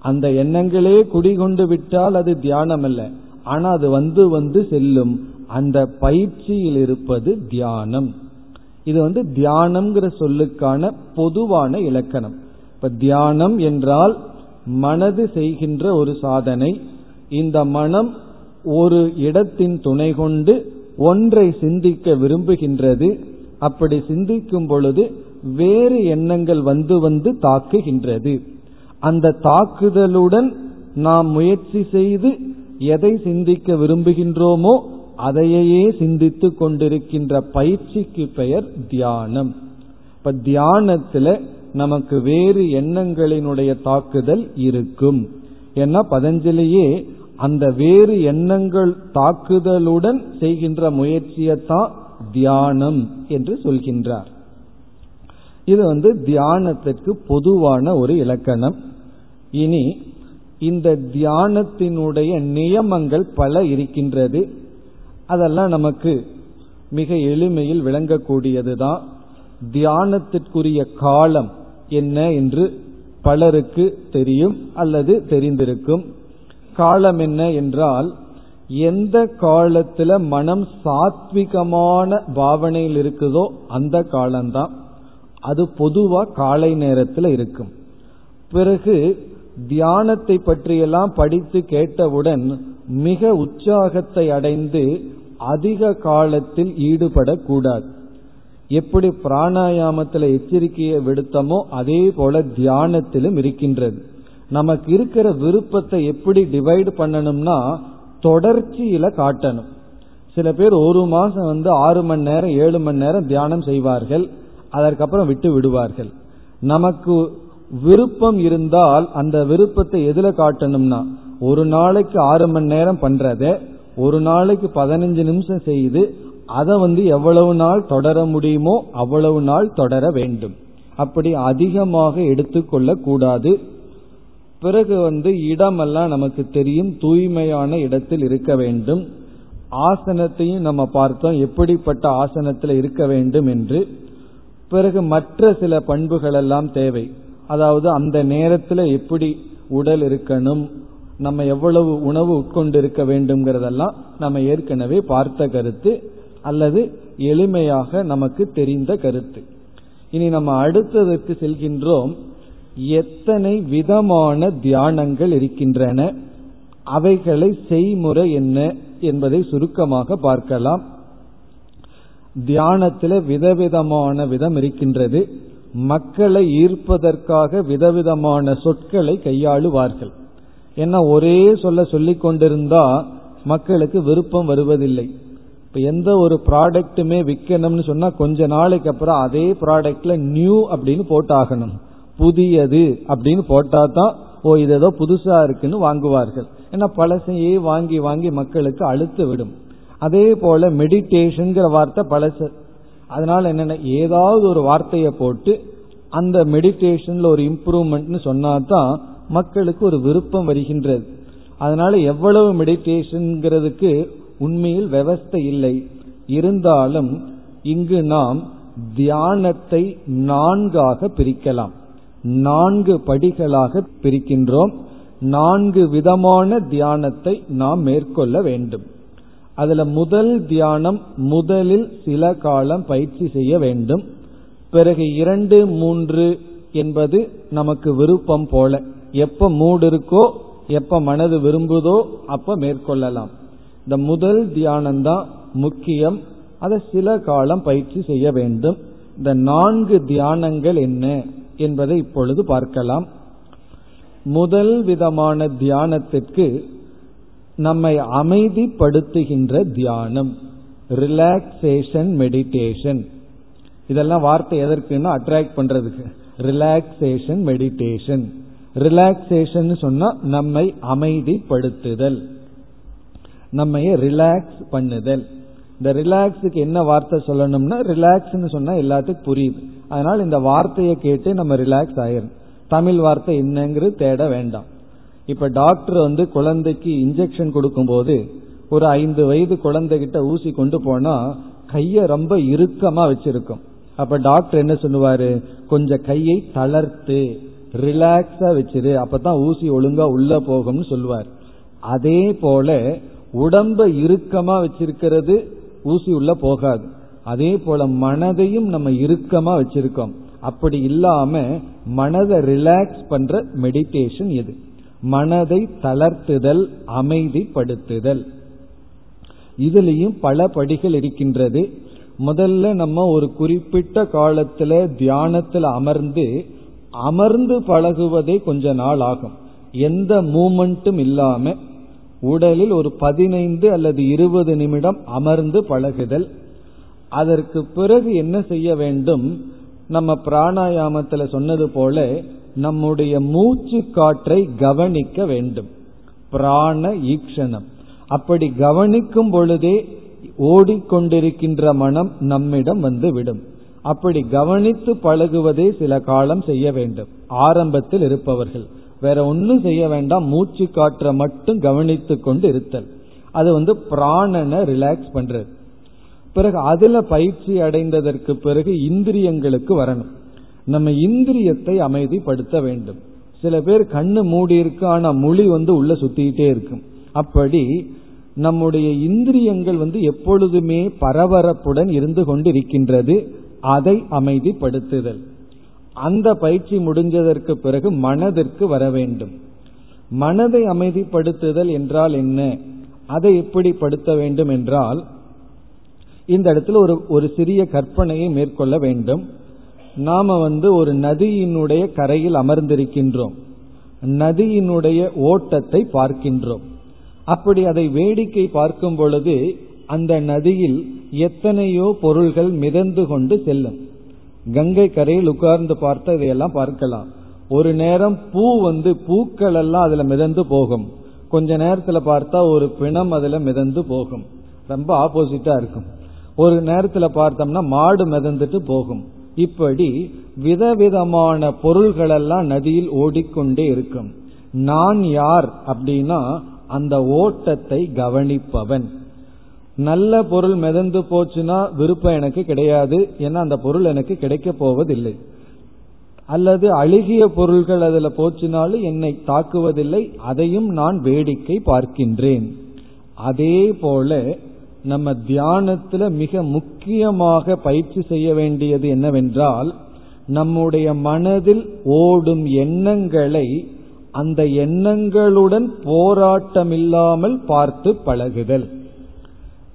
அந்த எண்ணங்களே குடிகொண்டு விட்டால் அது தியானம் அல்ல ஆனா அது வந்து வந்து செல்லும். அந்த பயிற்சியில் இருப்பது தியானம். இது வந்து தியானம்ங்கிற சொல்லுக்கான பொதுவான இலக்கணம். இப்ப தியானம் என்றால் மனது செய்கின்ற ஒரு சாதனை. இந்த மனம் ஒரு இடத்தின் துணை கொண்டு ஒன்றை சிந்திக்க விரும்புகின்றது. அப்படி சிந்திக்கும் பொழுது வேறு எண்ணங்கள் வந்து வந்து தாக்குகின்றது. அந்த தாக்குதலுடன் நாம் முயற்சி செய்து எதை சிந்திக்க விரும்புகின்றோமோ அதையே சிந்தித்து கொண்டிருக்கின்ற பயிற்சிக்கு பெயர் தியானம். இப்ப தியானத்துல நமக்கு வேறு எண்ணங்களினுடைய தாக்குதல் இருக்கும். ஏன்னா பதஞ்சலியே அந்த வேறு எண்ணங்கள் தாக்குதலுடன் செய்கின்ற முயற்சியைத்தான் தியானம் என்று சொல்கின்றார். இது வந்து தியானத்திற்கு பொதுவான ஒரு இலக்கணம். இனி இந்த தியானத்தினுடைய நியமங்கள் பல இருக்கின்றது. அதெல்லாம் நமக்கு மிக எளிமையில் விளங்கக்கூடியதுதான். தியானத்திற்குரிய காலம் என்ன என்று பலருக்கு தெரியும் அல்லது தெரிந்திருக்கும். காலம் என்ன என்றால் எந்த காலத்துல மனம் சாத்விகமான பாவனையில் இருக்குதோ அந்த காலம்தான். அது பொதுவா காலை நேரத்தில் இருக்கும். பிறகு தியானத்தை பற்றியெல்லாம் படித்து கேட்டவுடன் மிக உற்சாகத்தை அடைந்து அதிக காலத்தில் ஈடுபடக்கூடாது. எப்படி பிராணாயாமத்தில் எச்சரிக்கையை விடுத்தமோ அதே போல தியானத்திலும் இருக்கின்றது. நமக்கு இருக்கிற விருப்பத்தை எப்படி டிவைடு பண்ணணும்னா தொடர்ச்சியில காட்டணும். சில பேர் ஒரு மாசம் வந்து ஆறு மணி நேரம் ஏழு மணி நேரம் தியானம் செய்வார்கள். அதற்கப்புறம் விட்டு விடுவார்கள். நமக்கு விருப்பம் இருந்தால் அந்த விருப்பத்தை எதுல காட்டணும்னா ஒரு நாளைக்கு ஆறு மணி நேரம் பண்றத ஒரு நாளைக்கு பதினஞ்சு நிமிஷம் செய்து அதை வந்து எவ்வளவு நாள் தொடர முடியுமோ அவ்வளவு நாள் தொடர வேண்டும். அப்படி அதிகமாக எடுத்துக்கொள்ள கூடாது பிறகு வந்து இடமெல்லாம் நமக்கு தெரியும் தூய்மையான இடத்தில் இருக்க வேண்டும். ஆசனத்தையும் நம்ம பார்த்தோம் எப்படிப்பட்ட ஆசனத்தில் இருக்க வேண்டும் என்று. பிறகு மற்ற சில பண்புகள் எல்லாம் தேவை. அதாவது அந்த நேரத்தில் எப்படி உடல் இருக்கணும் நம்ம எவ்வளவு உணவு உட்கொண்டு இருக்க வேண்டும்ங்கிறதெல்லாம் நம்ம ஏற்கனவே பார்த்த கருத்து அல்லது எளிமையாக நமக்கு தெரிந்த கருத்து. இனி நம்ம அடுத்ததற்கு செல்கின்றோம். எத்தனை விதமான தியானங்கள் இருக்கின்றன அவைகளை செய்முறை என்ன என்பதை சுருக்கமாக பார்க்கலாம். தியானத்தில் விதவிதமான விதம் இருக்கின்றது. மக்களை ஈர்ப்பதற்காக விதவிதமான சொற்களை கையாளுவார்கள். ஏன்னா ஒரே சொல்ல சொல்லிக் கொண்டிருந்தா மக்களுக்கு விருப்பம் வருவதில்லை. இப்ப எந்த ஒரு ப்ராடக்ட்டுமே விற்கணும்னு சொன்னா கொஞ்ச நாளைக்கு அப்புறம் அதே ப்ராடக்ட்ல நியூ அப்படின்னு போட்டாகணும். புதியது அப்படின்னு போட்டா தான் ஓ இது ஏதோ புதுசா இருக்குன்னு வாங்குவார்கள். ஏன்னா பழசையே வாங்கி வாங்கி மக்களுக்கு அழுத்து விடும். அதே போல மெடிடேஷன்ங்கிற வார்த்தை பழசு. அதனால என்னென்ன ஏதாவது ஒரு வார்த்தையை போட்டு அந்த மெடிடேஷன்ல ஒரு இம்ப்ரூவ்மெண்ட்னு சொன்னா தான் மக்களுக்கு ஒரு விருப்பம் வருகின்றது. அதனால எவ்வளவு மெடிடேஷன்ங்கிறதுக்கு உண்மையில் விவஸ்தை இல்லை. இருந்தாலும் இங்கு நாம் தியானத்தை நான்காக பிரிக்கலாம். நான்கு படிகளாக பிரிக்கின்றோம். நான்கு விதமான தியானத்தை நாம் மேற்கொள்ள வேண்டும். அதுல முதல் தியானம் முதலில் சில காலம் பயிற்சி செய்ய வேண்டும். பிறகு இரண்டு மூன்று என்பது நமக்கு விருப்பம் போல. எப்ப மூடு இருக்கோ எப்ப மனது விரும்புதோ அப்ப மேற்கொள்ளலாம். இந்த முதல் தியானம் தான் முக்கியம். அதை சில காலம் பயிற்சி செய்ய வேண்டும். இந்த நான்கு தியானங்கள் என்ன? என்பதை இப்பொழுது பார்க்கலாம். முதல் விதமான தியானத்திற்கு நம்மை அமைதிப்படுத்துகின்ற தியானம். ரிலாக்ஸேஷன் மெடிடேஷன் இதெல்லாம் வார்த்தை எதற்குன்னா அட்ராக்ட் பண்றதுக்கு. ரிலாக்ஸேஷன் மெடிடேஷன் ரிலாக்ஸேஷன் சொன்னா நம்மை அமைதிப்படுத்துதல். நம்ம ரிலாக்ஸ் பண்ணுதல். இந்த ரிலாக்ஸுக்கு என்ன வார்த்தை சொல்லணும்னா ரிலாக்ஸ்னு சொன்னா எல்லாத்துக்கும் புரியுது. அதனால் இந்த வார்த்தையை கேட்டு நம்ம ரிலாக்ஸ் ஆயிரும் தமிழ் வார்த்தை என்னங்கிறது தேட வேண்டாம். இப்ப டாக்டர் வந்து குழந்தைக்கு இன்ஜெக்ஷன் கொடுக்கும்போது ஒரு ஐந்து வயது குழந்தைகிட்ட ஊசி கொண்டு போனா கைய ரொம்ப இறுக்கமா வச்சிருக்கும். அப்ப டாக்டர் என்ன சொல்லுவாரு? கொஞ்சம் கையை தளர்த்து ரிலாக்ஸா வச்சிரு. அப்பதான் ஊசி ஒழுங்கா உள்ள போகும்னு சொல்லுவார். அதே போல உடம்ப இறுக்கமா வச்சிருக்கிறது ஊசி உள்ள போகாது. அதே போல மனதையும் நம்ம இறுக்கமா வச்சிருக்கோம். அப்படி இல்லாம மனதை ரிலாக்ஸ் பண்ற மெடிடேஷன் எது? மனதை தளர்த்துதல் அமைதிப்படுத்துதல். இதுலேயும் பல படிகள் இருக்கின்றது. முதல்ல நம்ம ஒரு குறிப்பிட்ட காலத்துல தியானத்துல அமர்ந்து அமர்ந்து பழகுவதே கொஞ்ச நாள் ஆகும். எந்த மூமெண்ட்டும் இல்லாம உடலில் ஒரு பதினைந்து அல்லது இருபது நிமிடம் அமர்ந்து பழகுதல். அதற்கு பிறகு என்ன செய்ய வேண்டும்? நம்ம பிராணாயாமத்துல சொன்னது போல நம்முடைய மூச்சு காற்றை கவனிக்க வேண்டும். பிராண ஈக்ஷணம். அப்படி கவனிக்கும் பொழுதே ஓடிக்கொண்டிருக்கின்ற மனம் நம்மிடம் வந்து விடும். அப்படி கவனித்து பழகுவதே சில காலம் செய்ய வேண்டும். ஆரம்பத்தில் இருப்பவர்கள். வேற ஒன்னும் செய்ய வேண்டாம். மூச்சு காற்றை மட்டும் கவனித்து கொண்டு இருத்தல். அது வந்து பிராணனை ரிலாக்ஸ் பண்றது. பிறகு அதுல பயிற்சி அடைந்ததற்கு பிறகு இந்திரியங்களுக்கு வரணும். நம்ம இந்திரியத்தை அமைதிப்படுத்த வேண்டும். சில பேர் கண்ணு மூடி இருக்கு ஆனா மொழி வந்து உள்ள சுத்திக்கிட்டே இருக்கும். அப்படி நம்முடைய இந்திரியங்கள் வந்து எப்பொழுதுமே பரபரப்புடன் இருந்து கொண்டு இருக்கின்றது அதை அமைதிப்படுத்துதல். அந்த பயிற்சி முடிஞ்சதற்கு பிறகு மனதிற்கு வர வேண்டும். மனதை அமைதிப்படுத்துதல் என்றால் என்ன? அதை எப்படி படுத்த வேண்டும் என்றால் இந்த இடத்துல ஒரு ஒரு சிறிய கற்பனையை மேற்கொள்ள வேண்டும். நாம வந்து ஒரு நதியினுடைய கரையில் அமர்ந்திருக்கின்றோம். நதியினுடைய ஓட்டத்தை பார்க்கின்றோம். அப்படி அதை வேடிக்கை பார்க்கும் பொழுது அந்த நதியில் எத்தனையோ பொருள்கள் மிதந்து கொண்டு செல்லும். கங்கை கரையில் உட்கார்ந்து பார்த்து இதையெல்லாம் பார்க்கலாம். ஒரு நேரம் பூ வந்து பூக்கள் எல்லாம் அதுல மிதந்து போகும். கொஞ்ச நேரத்துல பார்த்தா ஒரு பிணம் அதுல மிதந்து போகும். ரொம்ப ஆப்போசிட்டா இருக்கும். ஒரு நேரத்துல பார்த்தோம்னா மாடு மிதந்துட்டு போகும். இப்படி விதவிதமான பொருள்கள் எல்லாம் நதியில் ஓடிக்கொண்டே இருக்கும். நான் யார் அப்படின்னா அந்த ஓட்டத்தை கவனிப்பவன். நல்ல பொருள் மிதந்து போச்சுன்னா விருப்பம் எனக்கு கிடையாது. ஏன்னா அந்த பொருள் எனக்கு கிடைக்க போவதில்லை. அல்லது அழுகிய பொருள்கள் அதுல போச்சுனாலும் என்னை தாக்குவதில்லை. அதையும் நான் வேடிக்கை பார்க்கின்றேன். அதே போல நம்ம தியானத்துல மிக முக்கியமாக பயிற்சி செய்ய வேண்டியது என்னவென்றால் நம்முடைய மனதில் ஓடும் எண்ணங்களை அந்த எண்ணங்களுடன் போராட்டமில்லாமல் பார்த்து பழகுதல்.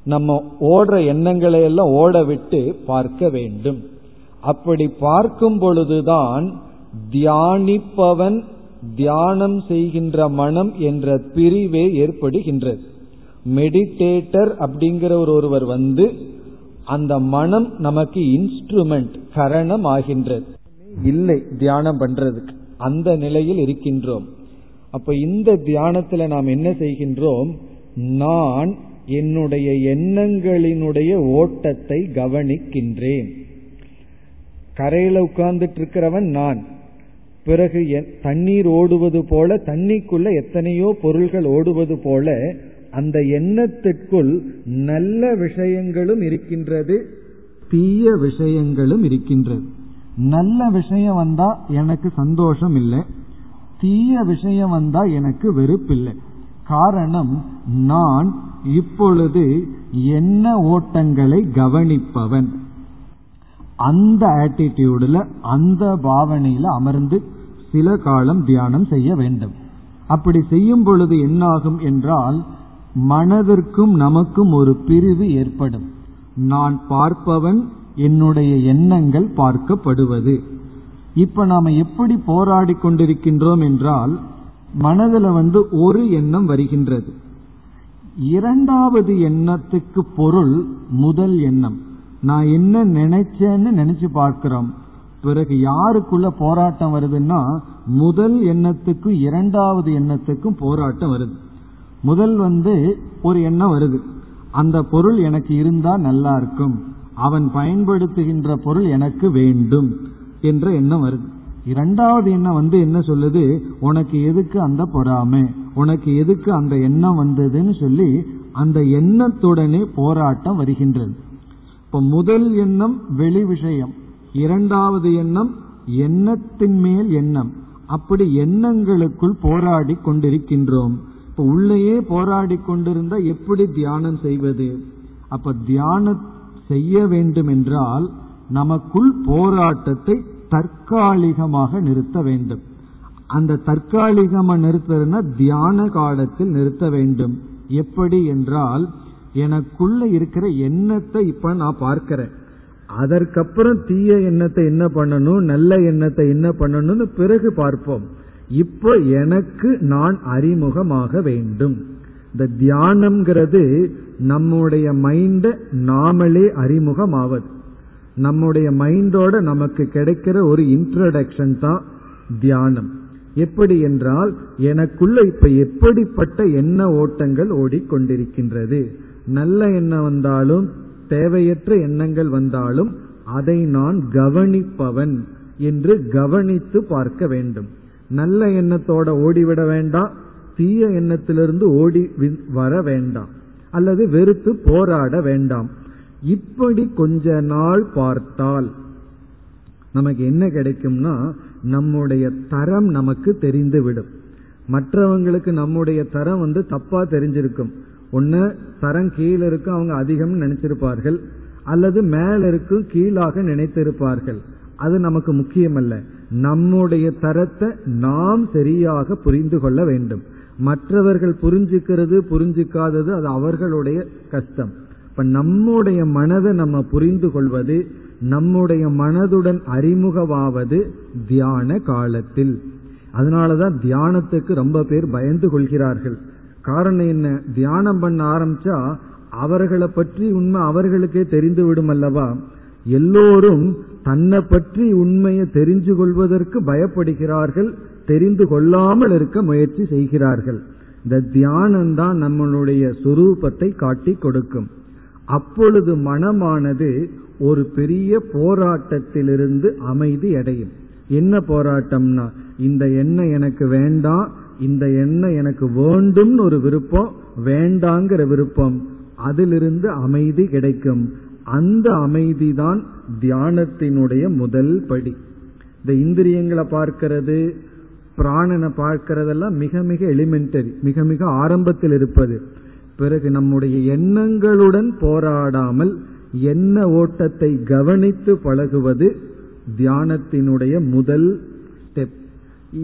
நம்ம ஓடுற எண்ணங்களை எல்லாம் ஓட விட்டு பார்க்க வேண்டும். அப்படி பார்க்கும் பொழுதுதான் தியானிப்பவன் தியானம் செய்கின்ற மனம் என்ற பிரிவே ஏற்படுகின்றது. மெடிடேட்டர் அப்படிங்கிற ஒருவர் வந்து அந்த மனம் நமக்கு இன்ஸ்ட்ருமெண்ட் கரணம் ஆகின்றது இல்லை தியானம் பண்றதுக்கு. அந்த நிலையில் இருக்கின்றோம். அப்ப இந்த தியானத்துல நாம் என்ன செய்கின்றோம்? நான் என்னுடைய எண்ணங்களினுடைய ஓட்டத்தை கவனிக்கின்றேன். கரையில உட்கார்ந்துட்டு இருக்கிறவன் நான். பிறகு தண்ணீர் ஓடுவது போல தண்ணிக்குள்ள எத்தனையோ பொருள்கள் ஓடுவது போல அந்த எண்ணத்திற்குள் நல்ல விஷயங்களும் இருக்கின்றது தீய விஷயங்களும் இருக்கின்றது. நல்ல விஷயம் வந்தா எனக்கு சந்தோஷம் இல்லை தீய விஷயம் வந்தா எனக்கு வெறுப்பில்லை. காரணம் நான் இப்பொழுது என்ன ஓட்டங்களை கவனிப்பவன்? அந்த ஆட்டிடியூடுல அந்த பாவனையில அமர்ந்து சில காலம் தியானம் செய்ய வேண்டும். அப்படி செய்யும் பொழுது என்னாகும் என்றால் மனதிற்கும் நமக்கும் ஒரு பிரிவு ஏற்படும். நான் பார்ப்பவன் என்னுடைய எண்ணங்கள் பார்க்கப்படுவது. இப்ப நாம எப்படி போராடி கொண்டிருக்கின்றோம் என்றால் மனதில் வந்து ஒரு எண்ணம் வருகின்றது. இரண்டாவது எண்ணத்துக்கு பொருள் முதல் எண்ணம். நான் என்ன நினைச்சேன்னு நினைச்சு பார்க்கிறோம். பிறகு யாருக்குள்ள போராட்டம் வருதுன்னா முதல் எண்ணத்துக்கும் இரண்டாவது எண்ணத்துக்கும் போராட்டம் வருது. முதல் வந்து ஒரு எண்ணம் வருது. அந்த பொருள் எனக்கு இருந்தா நல்லா இருக்கும். அவன் பயன்படுத்துகின்ற பொருள் எனக்கு வேண்டும் என்ற எண்ணம் வருது. இரண்டாவது எண்ணம் வந்து என்ன சொல்லுது? உனக்கு எதுக்கு அந்த பொறாமை? உனக்கு எதுக்கு அந்த எண்ணம் வந்ததுன்னு சொல்லி அந்த எண்ணத்துடனே போராட்டம் வருகின்றது. இப்ப முதல் எண்ணம் வெளி விஷயம். இரண்டாவது எண்ணம் எண்ணத்தின் மேல் எண்ணம். அப்படி எண்ணங்களுக்குள் போராடி கொண்டிருக்கின்றோம். இப்ப உள்ளேயே போராடி கொண்டிருந்தா எப்படி தியானம் செய்வது? அப்ப தியானம் செய்ய வேண்டும் என்றால் நமக்குள் போராட்டத்தை தற்காலிகமாக நிறுத்த வேண்டும். அந்த தற்காலிகமா நிறுத்துறதுன்னா தியான காலத்தில் நிறுத்த வேண்டும். எப்படி என்றால் எனக்குள்ள இருக்கிற எண்ணத்தை இப்ப நான் பார்க்கிறேன். அதற்கப்புறம் தீய எண்ணத்தை என்ன பண்ணணும் நல்ல எண்ணத்தை என்ன பண்ணணும்னு பிறகு பார்ப்போம். இப்போ எனக்கு நான் அறிமுகமாக வேண்டும். இந்த தியானம்ங்கிறது நம்முடைய மைண்ட நாமளே அறிமுகமாவது. நம்முடைய மைண்டோட நமக்கு கிடைக்கிற ஒரு இன்ட்ரடக்ஷன் தான் தியானம். எப்படி என்றால் எனக்குள்ள இப்ப எப்படிப்பட்ட எண்ண ஓட்டங்கள் ஓடிக்கொண்டிருக்கின்றது. நல்ல எண்ணம் வந்தாலும் தேவையற்ற எண்ணங்கள் வந்தாலும் அதை நான் கவனிப்பவன் என்று கவனித்து பார்க்க வேண்டும். நல்ல எண்ணத்தோட ஓடிவிட வேண்டாம். தீய எண்ணத்திலிருந்து ஓடி வர வேண்டாம். அல்லது வெறுத்து போராட வேண்டாம். இப்படி கொஞ்ச நாள் பார்த்தால் நமக்கு என்ன கிடைக்கும்னா நம்முடைய தரம் நமக்கு தெரிந்துவிடும். மற்றவங்களுக்கு நம்முடைய தரம் வந்து தப்பா தெரிஞ்சிருக்கும். ஒன்னு தரம் கீழே இருக்கும் அவங்க அதிகம் நினைச்சிருப்பார்கள். அல்லது மேல இருக்கும் கீழாக நினைத்திருப்பார்கள். அது நமக்கு முக்கியமல்ல. நம்முடைய தரத்தை நாம் சரியாக புரிந்து கொள்ள வேண்டும். மற்றவர்கள் புரிஞ்சுக்கிறது புரிஞ்சுக்காதது அது அவர்களுடைய கஷ்டம். இப்ப நம்முடைய மனதை நம்ம புரிந்து கொள்வது நம்முடைய மனதுடன் அறிமுகமாவது தியான காலத்தில். அதனாலதான் தியானத்துக்கு ரொம்ப பேர் பயந்து கொள்கிறார்கள். காரணம் என்ன? தியானம் பண்ண ஆரம்பிச்சா அவர்களை பற்றி உண்மை அவர்களுக்கே தெரிந்து விடும் அல்லவா? எல்லோரும் தன்னை பற்றி உண்மையை தெரிஞ்சு கொள்வதற்கு பயப்படுகிறார்கள் தெரிந்து கொள்ளாமல் இருக்க முயற்சி செய்கிறார்கள். இந்த தியானம் தான் நம்மளுடைய சுரூபத்தை காட்டி கொடுக்கும். அப்பொழுது மனமானது ஒரு பெரிய போராட்டத்திலிருந்து அமைதி அடையும். என்ன போராட்டம்னா இந்த எண்ணம் எனக்கு வேண்டாம் இந்த எண்ணம் எனக்கு வேண்டும்னு ஒரு விருப்பம் வேண்டாங்கிற விருப்பம் அதிலிருந்து அமைதி கிடைக்கும். அந்த அமைதி தான் தியானத்தினுடைய முதல் படி. இந்த இந்திரியங்களை பார்க்கிறது பிராணனை பார்க்கறதெல்லாம் மிக மிக எலிமெண்டரி மிக மிக ஆரம்பத்தில் இருப்பது. பிறகு நம்முடைய எண்ணங்களுடன் போராடாமல் எண்ண ஓட்டத்தை கவனித்து பழகுவது தியானத்தினுடைய முதல் ஸ்டெப்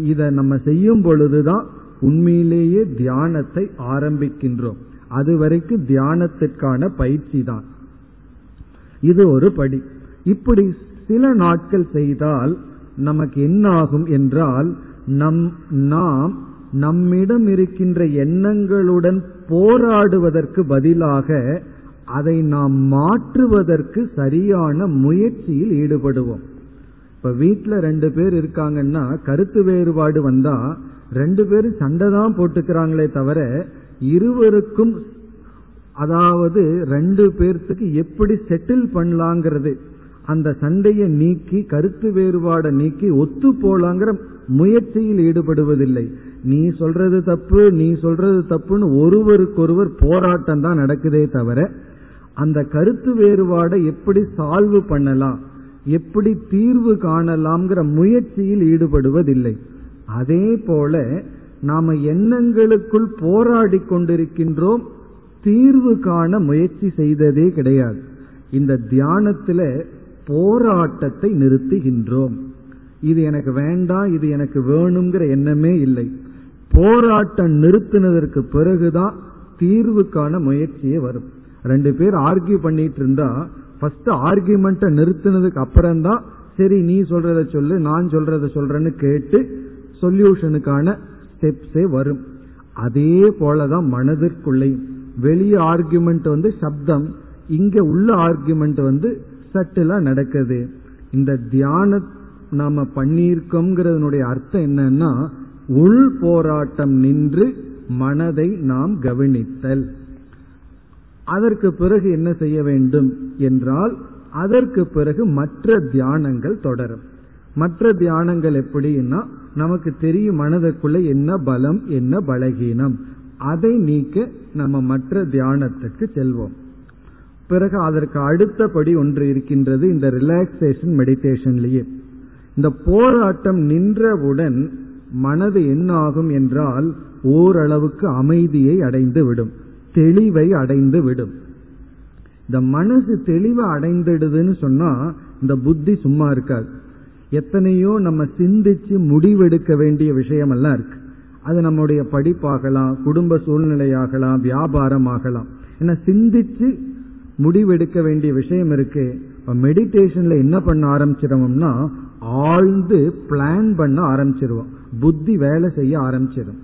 இதை நம்ம செய்யும் பொழுதுதான் உண்மையிலேயே தியானத்தை ஆரம்பிக்கின்றோம். அது வரைக்கும் தியானத்திற்கான பயிற்சி தான் இது ஒரு படி. இப்படி சில நாட்கள் செய்தால் நமக்கு என்ன ஆகும் என்றால் நம் நாம் நம்மிடம் இருக்கின்ற எண்ணங்களுடன் போராடுவதற்கு பதிலாக அதை நாம் மாற்றுவதற்கு சரியான முயற்சியில் ஈடுபடுவோம். இப்ப வீட்டுல ரெண்டு பேர் இருக்காங்கன்னா கருத்து வேறுபாடு வந்தா ரெண்டு பேரும் சண்டை தான் போட்டுக்கிறாங்களே தவிர இருவருக்கும் அதாவது ரெண்டு பேர்த்துக்கு எப்படி செட்டில் பண்ணலாங்கிறது அந்த சண்டையை நீக்கி கருத்து வேறுபாடை நீக்கி ஒத்து போலாங்கிற முயற்சியில் ஈடுபடுவதில்லை. நீ சொல்றது தப்பு நீ சொல்றது தப்புன்னு ஒருவருக்கொருவர் போராட்டம் தான் நடக்குதே தவிர அந்த கருத்து வேறுபாடை எப்படி சால்வ் பண்ணலாம் எப்படி தீர்வு காணலாம்ங்கிற முயற்சியில் ஈடுபடுவதில்லை. அதே போல நாம எண்ணங்களுக்குள் போராடி கொண்டிருக்கின்றோம் தீர்வு காண முயற்சி செய்ததே கிடையாது. இந்த தியானத்துல போராட்டத்தை நிறுத்துகின்றோம். இது எனக்கு வேண்டாம் இது எனக்கு வேணுங்கிற எண்ணமே இல்லை. போராட்டம் நிறுத்தினதற்கு பிறகுதான் தீர்வுக்கான முயற்சியே வரும். ரெண்டு பேர் ஆர்கியூ பண்ணிட்டு இருந்தா ஃபர்ஸ்ட் ஆர்கியூமெண்ட்டை நிறுத்தினதுக்கு அப்புறம் தான் சரி நீ சொல்றத சொல்லு நான் சொல்றத சொல்றேன்னு கேட்டு சொல்யூஷனுக்கான ஸ்டெப்ஸே வரும். அதே போலதான் மனதிற்குள்ளேயும். வெளிய ஆர்குமெண்ட் வந்து சப்தம் இங்க உள்ள ஆர்குமெண்ட் வந்து சட்டிலா நடக்குது. இந்த தியான நாம பண்ணியிருக்கோங்கிறதுனுடைய அர்த்தம் என்னன்னா உள் போராட்டம் நின்று மனதை நாம் கவனித்தல். அதற்கு பிறகு என்ன செய்ய வேண்டும் என்றால் அதற்கு பிறகு மற்ற தியானங்கள் தொடரும். மற்ற தியானங்கள் எப்படின்னா நமக்கு தெரியும் மனதுக்குள்ள என்ன பலம் என்ன பலகீனம். அதை நீக்க நம்ம மற்ற தியானத்துக்கு செல்வோம். பிறகு அதற்கு அடுத்தபடி ஒன்று இருக்கின்றது இந்த ரிலாக்ஸேஷன் மெடிடேஷன்லேயே இந்த போராட்டம் நின்றவுடன் மனது என்ன ஆகும் என்றால் ஓரளவுக்கு அமைதியை அடைந்து விடும் தெளிவை அடைந்து விடும். இந்த மனசு தெளிவை அடைந்துடுதுன்னு சொன்னா இந்த புத்தி சும்மா இருக்காது. எத்தனையோ நம்ம சிந்திச்சு முடிவெடுக்க வேண்டிய விஷயமெல்லாம் இருக்கு. அது நம்முடைய படிப்பாகலாம் குடும்ப சூழ்நிலையாகலாம் வியாபாரம் ஆகலாம் ஏன்னா சிந்திச்சு முடிவெடுக்க வேண்டிய விஷயம் இருக்கு. மெடிடேஷன்ல என்ன பண்ண ஆரம்பிச்சிருவோம்னா ஆழ்ந்து பிளான் பண்ண ஆரம்பிச்சிருவோம். புத்தி வேலை செய்ய ஆரம்பிச்சிடும்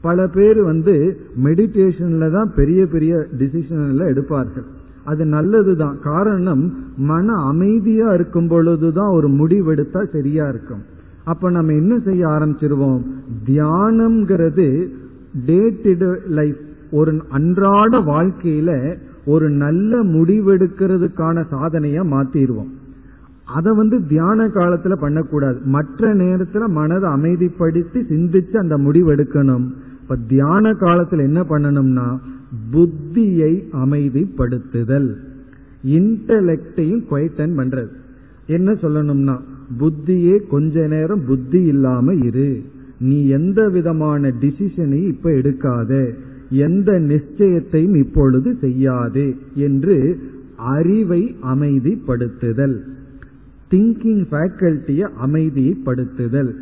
பல பேர் வந்து மெடிடேஷன்ல தான் பெரிய பெரிய டிசிஷன்ல எடுப்பார்கள். அது நல்லதுதான். காரணம் மன அமைதியா இருக்கும் பொழுதுதான் ஒரு முடிவெடுத்தா சரியா இருக்கும். அப்ப நம்ம என்ன செய்ய ஆரம்பிச்சிருவோம்? தியானம்ங்கிறது டே டு டே லைஃப் ஒரு அன்றாட வாழ்க்கையில ஒரு நல்ல முடிவெடுக்கிறதுக்கான சாதனையா மாத்திடுவோம் அதை வந்து தியான காலத்துல பண்ணக்கூடாது. மற்ற நேரத்துல மனதை அமைதிப்படுத்தி சிந்திச்சு அந்த முடிவெடுக்கணும். இப்ப தியான காலத்துல என்ன பண்ணணும்னா புத்தியை அமைதிப்படுத்துதல். இன்டலெக்டையும் குவைட்டன் பண்றது. என்ன சொல்லணும்னா புத்தியே கொஞ்ச நேரம் புத்தி இல்லாம இரு. நீ எந்த விதமான டிசிஷனையும் இப்ப எடுக்காத. எந்த நிச்சயத்தையும் இப்பொழுது செய்யாதே என்று அறிவை அமைதிப்படுத்துதல். திங்கிங் ஃபேக்கல்ட்டிய அமைதிப்படுத்துதல்.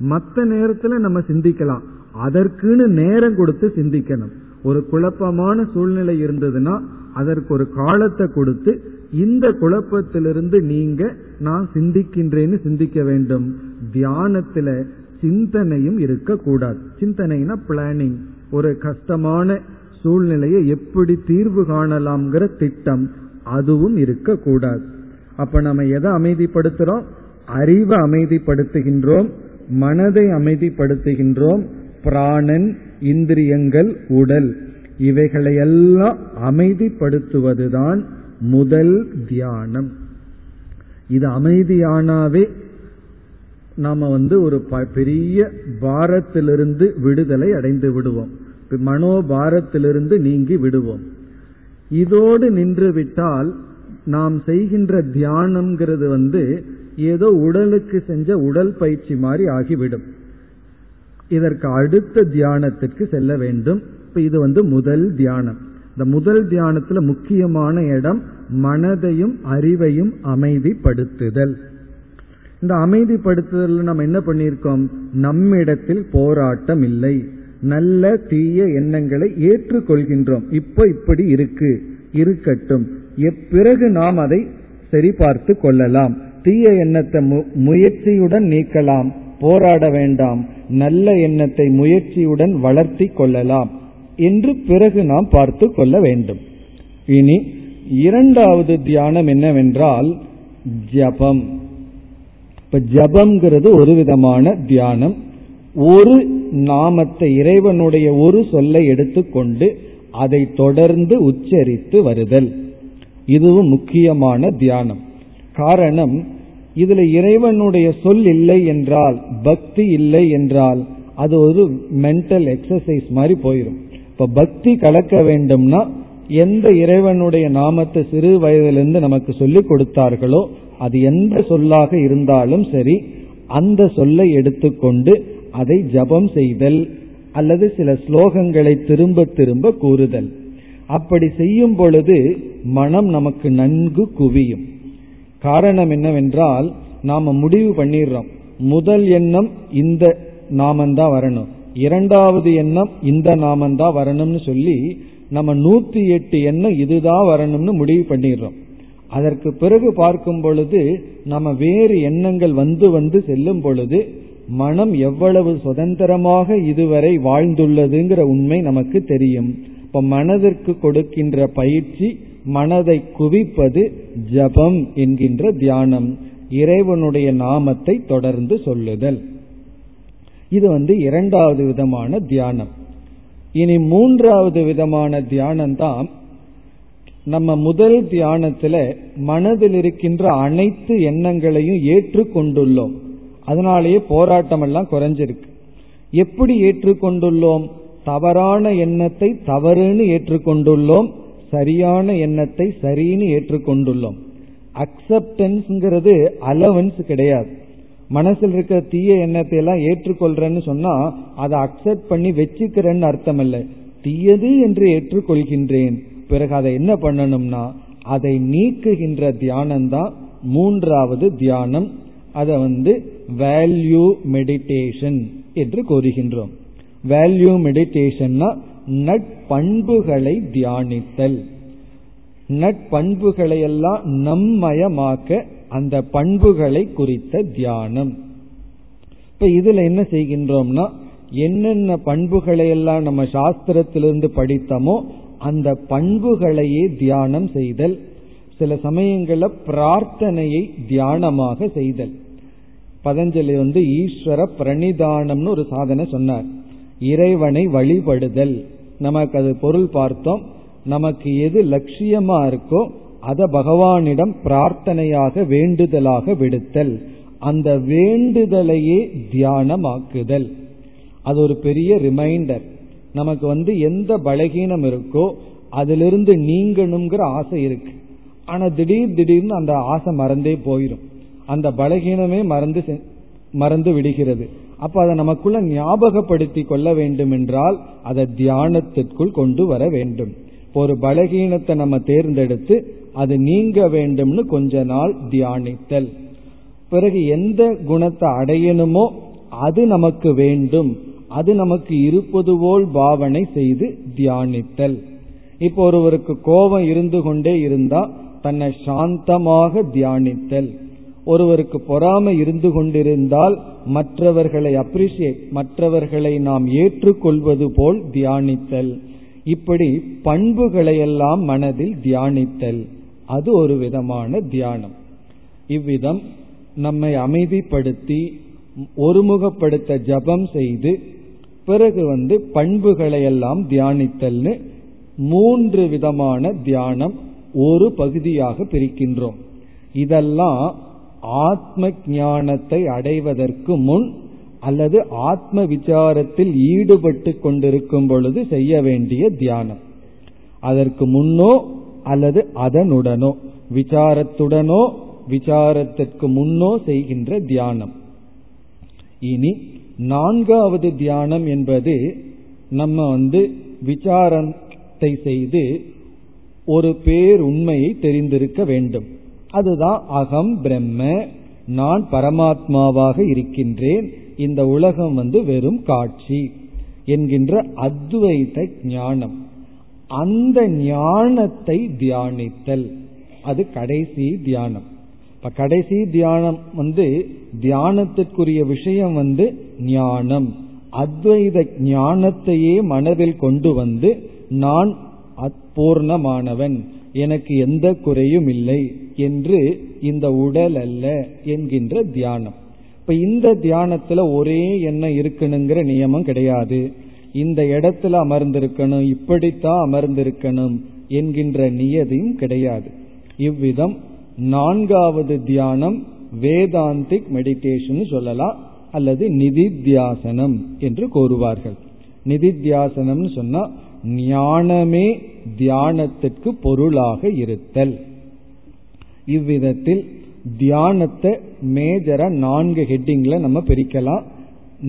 மற்ற நேரத்துல நம்ம சிந்திக்கலாம். அதற்குன்னு நேரம் கொடுத்து சிந்திக்கணும். ஒரு குழப்பமான சூழ்நிலை இருந்ததுன்னா அதற்கு ஒரு காலத்தை கொடுத்து இந்த குழப்பத்திலிருந்து நீங்க நான் சிந்திக்கின்றேன்னு சிந்திக்க வேண்டும். தியானத்துல சிந்தனையும் இருக்கக்கூடாது. சிந்தனைனா பிளானிங் ஒரு கஷ்டமான சூழ்நிலையை எப்படி தீர்வு காணலாம்ங்கிற திட்டம். அதுவும் இருக்கக்கூடாது. அப்ப நம்ம எதை அமைதிப்படுத்துறோம்? அறிவை அமைதிப்படுத்துகின்றோம். மனதை அமைதிப்படுத்துகின்றோம். பிராணன் இந்திரியங்கள் உடல். இவைகளையெல்லாம் அமைதிப்படுத்துவதுதான் முதல் தியானம். இது அமைதியானாவே நாம வந்து ஒரு பெரிய பாரத்திலிருந்து விடுதலை அடைந்து விடுவோம். மனோபாரத்திலிருந்து நீங்கி விடுவோம். இதோடு நின்று விட்டால் நாம் செய்கின்ற தியானம்ங்கிறது வந்து ஏதோ உடலுக்கு செஞ்ச உடல் பயிற்சி மாதிரி ஆகிவிடும். இதற்கு அடுத்த தியானத்திற்கு செல்ல வேண்டும். இப்ப இது வந்து முதல் தியானம். இந்த முதல் தியானத்துல முக்கியமான இடம் மனதையும் அறிவையும் அமைதிப்படுத்துதல். இந்த அமைதிப்படுத்துதல் நம்ம என்ன பண்ணியிருக்கோம்? நம்மிடத்தில் போராட்டம் இல்லை. நல்ல தீய எண்ணங்களை ஏற்றுக்கொள்கின்றோம். இப்ப இப்படி இருக்கு. இருக்கட்டும். எப்பிறகு நாம் அதை சரிபார்த்து கொள்ளலாம். தீய எண்ணத்தை முயற்சியுடன் நீக்கலாம். போராட வேண்டாம். நல்ல எண்ணத்தை முயற்சியுடன் வளர்த்தி கொள்ளலாம். என்று பிறகு நாம் பார்த்து கொள்ள வேண்டும். இனி இரண்டாவது தியானம் என்னவென்றால் ஜபம். இப்ப ஜபம்ங்கிறது ஒரு விதமான தியானம். ஒரு நாமத்தை இறைவனுடைய ஒரு சொல்லை எடுத்துக்கொண்டு அதை தொடர்ந்து உச்சரித்து வருதல். இதுவும் முக்கியமான தியானம். காரணம் இதுல இறைவனுடைய சொல் இல்லை என்றால் பக்தி இல்லை என்றால் அது ஒரு மென்டல் எக்ஸசைஸ் மாதிரி போயிடும் இப்ப பக்தி கலக்க வேண்டும்னா எந்த இறைவனுடைய நாமத்தை சிறு வயதிலிருந்து நமக்கு சொல்லிக் கொடுத்தார்களோ அது எந்த சொல்லாக இருந்தாலும் சரி அந்த சொல்லை எடுத்துக்கொண்டு அதை ஜபம் செய்தல் அல்லது சில ஸ்லோகங்களை திரும்ப திரும்ப கூறுதல். அப்படி செய்யும் பொழுது மனம் நமக்கு நன்கு குவியும். காரணம் என்னவென்றால் நாம முடிவு பண்ணிடுறோம். முதல் எண்ணம் இந்த நாமந்தான் வரணும். இரண்டாவது எண்ணம் இந்த நாமந்தான் வரணும்னு சொல்லி நம்ம நூத்தி எட்டு எண்ணம் இதுதான் வரணும்னு முடிவு பண்ணிடுறோம். அதற்கு பிறகு பார்க்கும் பொழுது நம்ம வேறு எண்ணங்கள் வந்து வந்து செல்லும் பொழுது மனம் எவ்வளவு சுதந்திரமாக இதுவரை வாழ்ந்துள்ளதுங்கிற உண்மை நமக்கு தெரியும். இப்ப மனதிற்கு கொடுக்கின்ற பயிற்சி மனதை குவிப்பது ஜபம் என்கின்ற தியானம் இறைவனுடைய நாமத்தை தொடர்ந்து சொல்லுதல். இது வந்து இரண்டாவது விதமான தியானம். இனி மூன்றாவது விதமான தியானம் தான் நம்ம முதல் தியானத்துல மனதில் இருக்கின்ற அனைத்து எண்ணங்களையும் ஏற்றுக்கொண்டுள்ளோம். அதனாலேயே போராட்டம் எல்லாம் குறைஞ்சிருக்கு. எப்படி ஏற்றுக்கொண்டுள்ளோம்? தவறான எண்ணத்தை தவறுன்னு ஏற்றுக்கொண்டுள்ளோம் சரியான எண்ணத்தை சரின்னு ஏற்றுக்கொண்டுள்ளோம். அக்செப்டன்ஸ்ங்கிறது அலவன்ஸ் கிடையாது. மனசில் இருக்கிற தீய எண்ணத்தை எல்லாம் ஏற்றுக்கொள்றேன்னு சொன்னா அதை அக்செப்ட் பண்ணி வச்சுக்கிறேன்னு அர்த்தம் இல்லை தீயது என்று ஏற்றுக்கொள்கின்றேன். பிறகு அதை என்ன பண்ணணும்னா அதை நீக்குகின்ற தியானம் தான் மூன்றாவது தியானம். அதை வந்து வேல்யூ மெடிடேஷன் என்று கூறுகின்றோம். வேல்யூ மெடிடேஷன்னா நட்பண்புகளை தியானித்தல். நட்பண்புகளை எல்லாம் நம்மயமாக்க அந்த பண்புகளை குறித்த தியானம். இப்ப இதுல என்ன செய்கின்றோம்னா என்னென்ன பண்புகளை எல்லாம் நம்ம சாஸ்திரத்திலிருந்து படித்தோமோ அந்த பண்புகளையே தியானம் செய்தல். சில சமயங்களில் பிரார்த்தனையை தியானமாக செய்தல். பதஞ்சலி வந்து ஈஸ்வர பிரணிதானம்னு ஒரு சாதனை சொன்னார். இறைவனை வழிபடுதல். நமக்கு அது பொருள் பார்த்தோம். நமக்கு எது லட்சியமா இருக்கோ அதை பகவானிடம் பிரார்த்தனையாக வேண்டுதலாக விடுத்தல். அந்த வேண்டுதலையே தியானமாக்குதல். அது ஒரு பெரிய ரிமைண்டர் நமக்கு வந்து எந்த பலகீனம் இருக்கோ அதிலிருந்து நீங்கணுங்கிற ஆசை இருக்கு. ஆனா திடீர் திடீர்னு அந்த ஆசை மறந்தே போயிடும் அந்த பலகீனமே மறந்து மறந்து விடுகிறது. அப்ப அதை நமக்குள்ள ஞாபகப்படுத்தி கொள்ள வேண்டும் என்றால் அதை தியானத்திற்குள் கொண்டு வர வேண்டும். ஒரு பலகீனத்தை நம்ம தேர்ந்தெடுத்து அது நீங்க வேண்டும்னு கொஞ்ச நாள் தியானித்தல். பிறகு எந்த குணத்தை அடையணுமோ அது நமக்கு வேண்டும். அது நமக்கு இருப்பது போல் பாவனை செய்து தியானித்தல். இப்போ ஒருவருக்கு கோபம் இருந்து கொண்டே இருந்தா தன்னை சாந்தமாக தியானித்தல். ஒருவருக்கு பொறாமை இருந்து கொண்டிருந்தால் மற்றவர்களை அப்ரிசியேட் மற்றவர்களை நாம் ஏற்றுக்கொள்வது போல் தியானித்தல். இப்படி பண்புகளையெல்லாம் மனதில் தியானித்தல் அது ஒரு விதமான தியானம். இவ்விதம் நம்மை அமைதிப்படுத்தி ஒருமுகப்படுத்த ஜபம் செய்து பிறகு வந்து பண்புகளை எல்லாம் தியானித்தல்னு மூன்று விதமான தியானம் ஒரு பகுதியாக பிரிக்கின்றோம். இதெல்லாம் ஆத்ம ஞானத்தை அடைவதற்கு முன் அல்லது ஆத்ம விசாரத்தில் ஈடுபட்டு கொண்டிருக்கும் பொழுது செய்ய வேண்டிய தியானம். அதற்கு முன்னோ அல்லது அதனுடனோ விசாரத்துடனோ விசாரத்திற்கு முன்னோ செய்கின்ற தியானம். இனி நான்காவது தியானம் என்பது நம்ம வந்து விசாரத்தை செய்து ஒரு பேர் உண்மையை தெரிந்திருக்க வேண்டும். அதுதான் அகம் பிரம்ம நான் பரமாத்மாவாக இருக்கின்றேன் இந்த உலகம் வந்து வெறும் காட்சி என்கின்ற அத்வைத ஞானம். அந்த ஞானத்தை தியானித்தல். அது கடைசி தியானம். இப்ப கடைசி தியானம் வந்து தியானத்திற்குரிய விஷயம் வந்து ஞானம். அத்வைத ஞானத்தையே மனதில் கொண்டு வந்து நான் அற்பூர்ணமானவன். எனக்கு எந்த குறையும் இல்லை என்று இந்த உடல் அல்ல என்கின்ற தியானம். இப்ப இந்த தியானத்துல ஒரே எண்ணம் இருக்கணுங்கிற நியமம் கிடையாது. இந்த இடத்துல அமர்ந்திருக்கணும் இப்படித்தான் அமர்ந்திருக்கணும் என்கின்ற நியதியும் கிடையாது. இவ்விதம் நான்காவது தியானம் வேதாந்திக் மெடிடேஷன் சொல்லலாம் அல்லது நிதித்தியாசனம் என்று கூறுவார்கள். நிதித்தியாசனம்னு சொன்னா ஞானமே தியானத்திற்கு பொருளாக இருத்தல். இவ்விதத்தில் தியானத்தை மேஜரா நான்கு ஹெட்டிங்ல நம்ம பிரிக்கலாம்.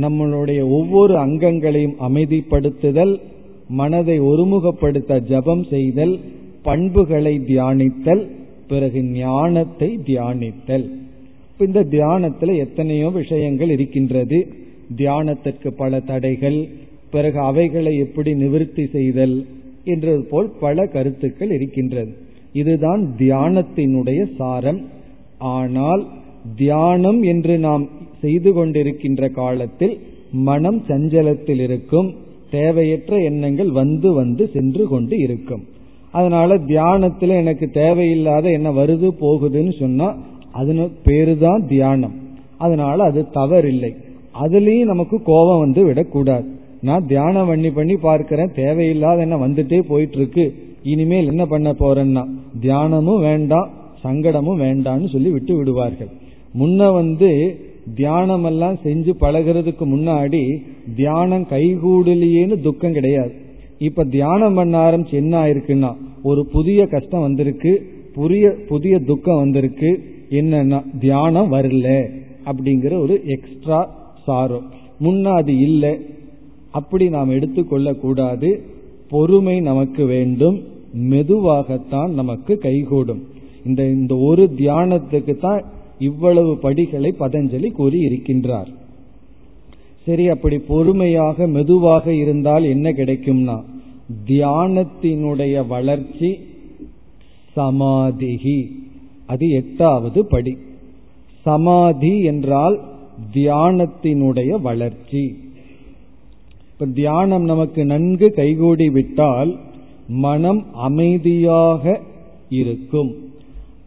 நம்மளுடைய ஒவ்வொரு அங்கங்களையும் அமைதிப்படுத்துதல் மனதை ஒருமுகப்படுத்த ஜபம் செய்தல் பண்புகளை தியானித்தல் பிறகு ஞானத்தை தியானித்தல். இந்த தியானத்தில் எத்தனையோ விஷயங்கள் இருக்கின்றது. தியானத்திற்கு பல தடைகள் பிறகு அவைகளை எப்படி நிவர்த்தி செய்தல் என்றது போல் பல கருத்துக்கள் இருக்கின்றது. இதுதான் தியானத்தினுடைய சாரம். ஆனால் தியானம் என்று நாம் செய்து கொண்டிருக்கின்ற காலத்தில் மனம் சஞ்சலத்தில் இருக்கும் தேவையற்ற எண்ணங்கள் வந்து வந்து சென்று கொண்டு இருக்கும். அதனால தியானத்துல எனக்கு தேவையில்லாத என்ன வருது போகுதுன்னு சொன்னா அதன பேரு தான் தியானம். அதனால அது தவறில்லை. அதுலயும் நமக்கு கோபம் வந்து விடக்கூடாது. நான் தியானம் பண்ணி பண்ணி பார்க்கிறேன் தேவையில்லாத என்ன வந்துட்டே போயிட்டு இருக்கு. இனிமேல் என்ன பண்ண போறேன்னா தியானமும் வேண்டாம் சங்கடமும் வேண்டாம்னு சொல்லி விட்டு விடுவார்கள். முன்ன வந்து தியானம் எல்லாம் செஞ்சு பழகிறதுக்கு முன்னாடி தியானம் கைகூடலையேன்னு துக்கம் கிடையாது. இப்ப தியானம் பண்ண ஆரம்பிச்சு என்ன ஆயிருக்குன்னா ஒரு புதிய கஷ்டம் வந்திருக்கு புதிய புதிய துக்கம் வந்திருக்கு என்னன்னா தியானம் வரல அப்படிங்கிற ஒரு எக்ஸ்ட்ரா சாரோ முன்ன அது இல்லை. அப்படி நாம் எடுத்துக்கொள்ள கூடாது. பொறுமை நமக்கு வேண்டும். மெதுவாகத்தான் நமக்கு கைகூடும். இந்த இந்த ஒரு தியானத்துக்கு தான் இவ்வளவு படிகளை பதஞ்சலி கூறி இருக்கின்றார் சரி அப்படி பொறுமையாக மெதுவாக இருந்தால் என்ன கிடைக்கும்னா தியானத்தினுடைய வளர்ச்சி சமாதிகி அது எட்டாவது படி. சமாதி என்றால் தியானத்தினுடைய வளர்ச்சி. இப்ப தியானம் நமக்கு நன்கு கைகூடி விட்டால் மனம் அமைதியாக இருக்கும்.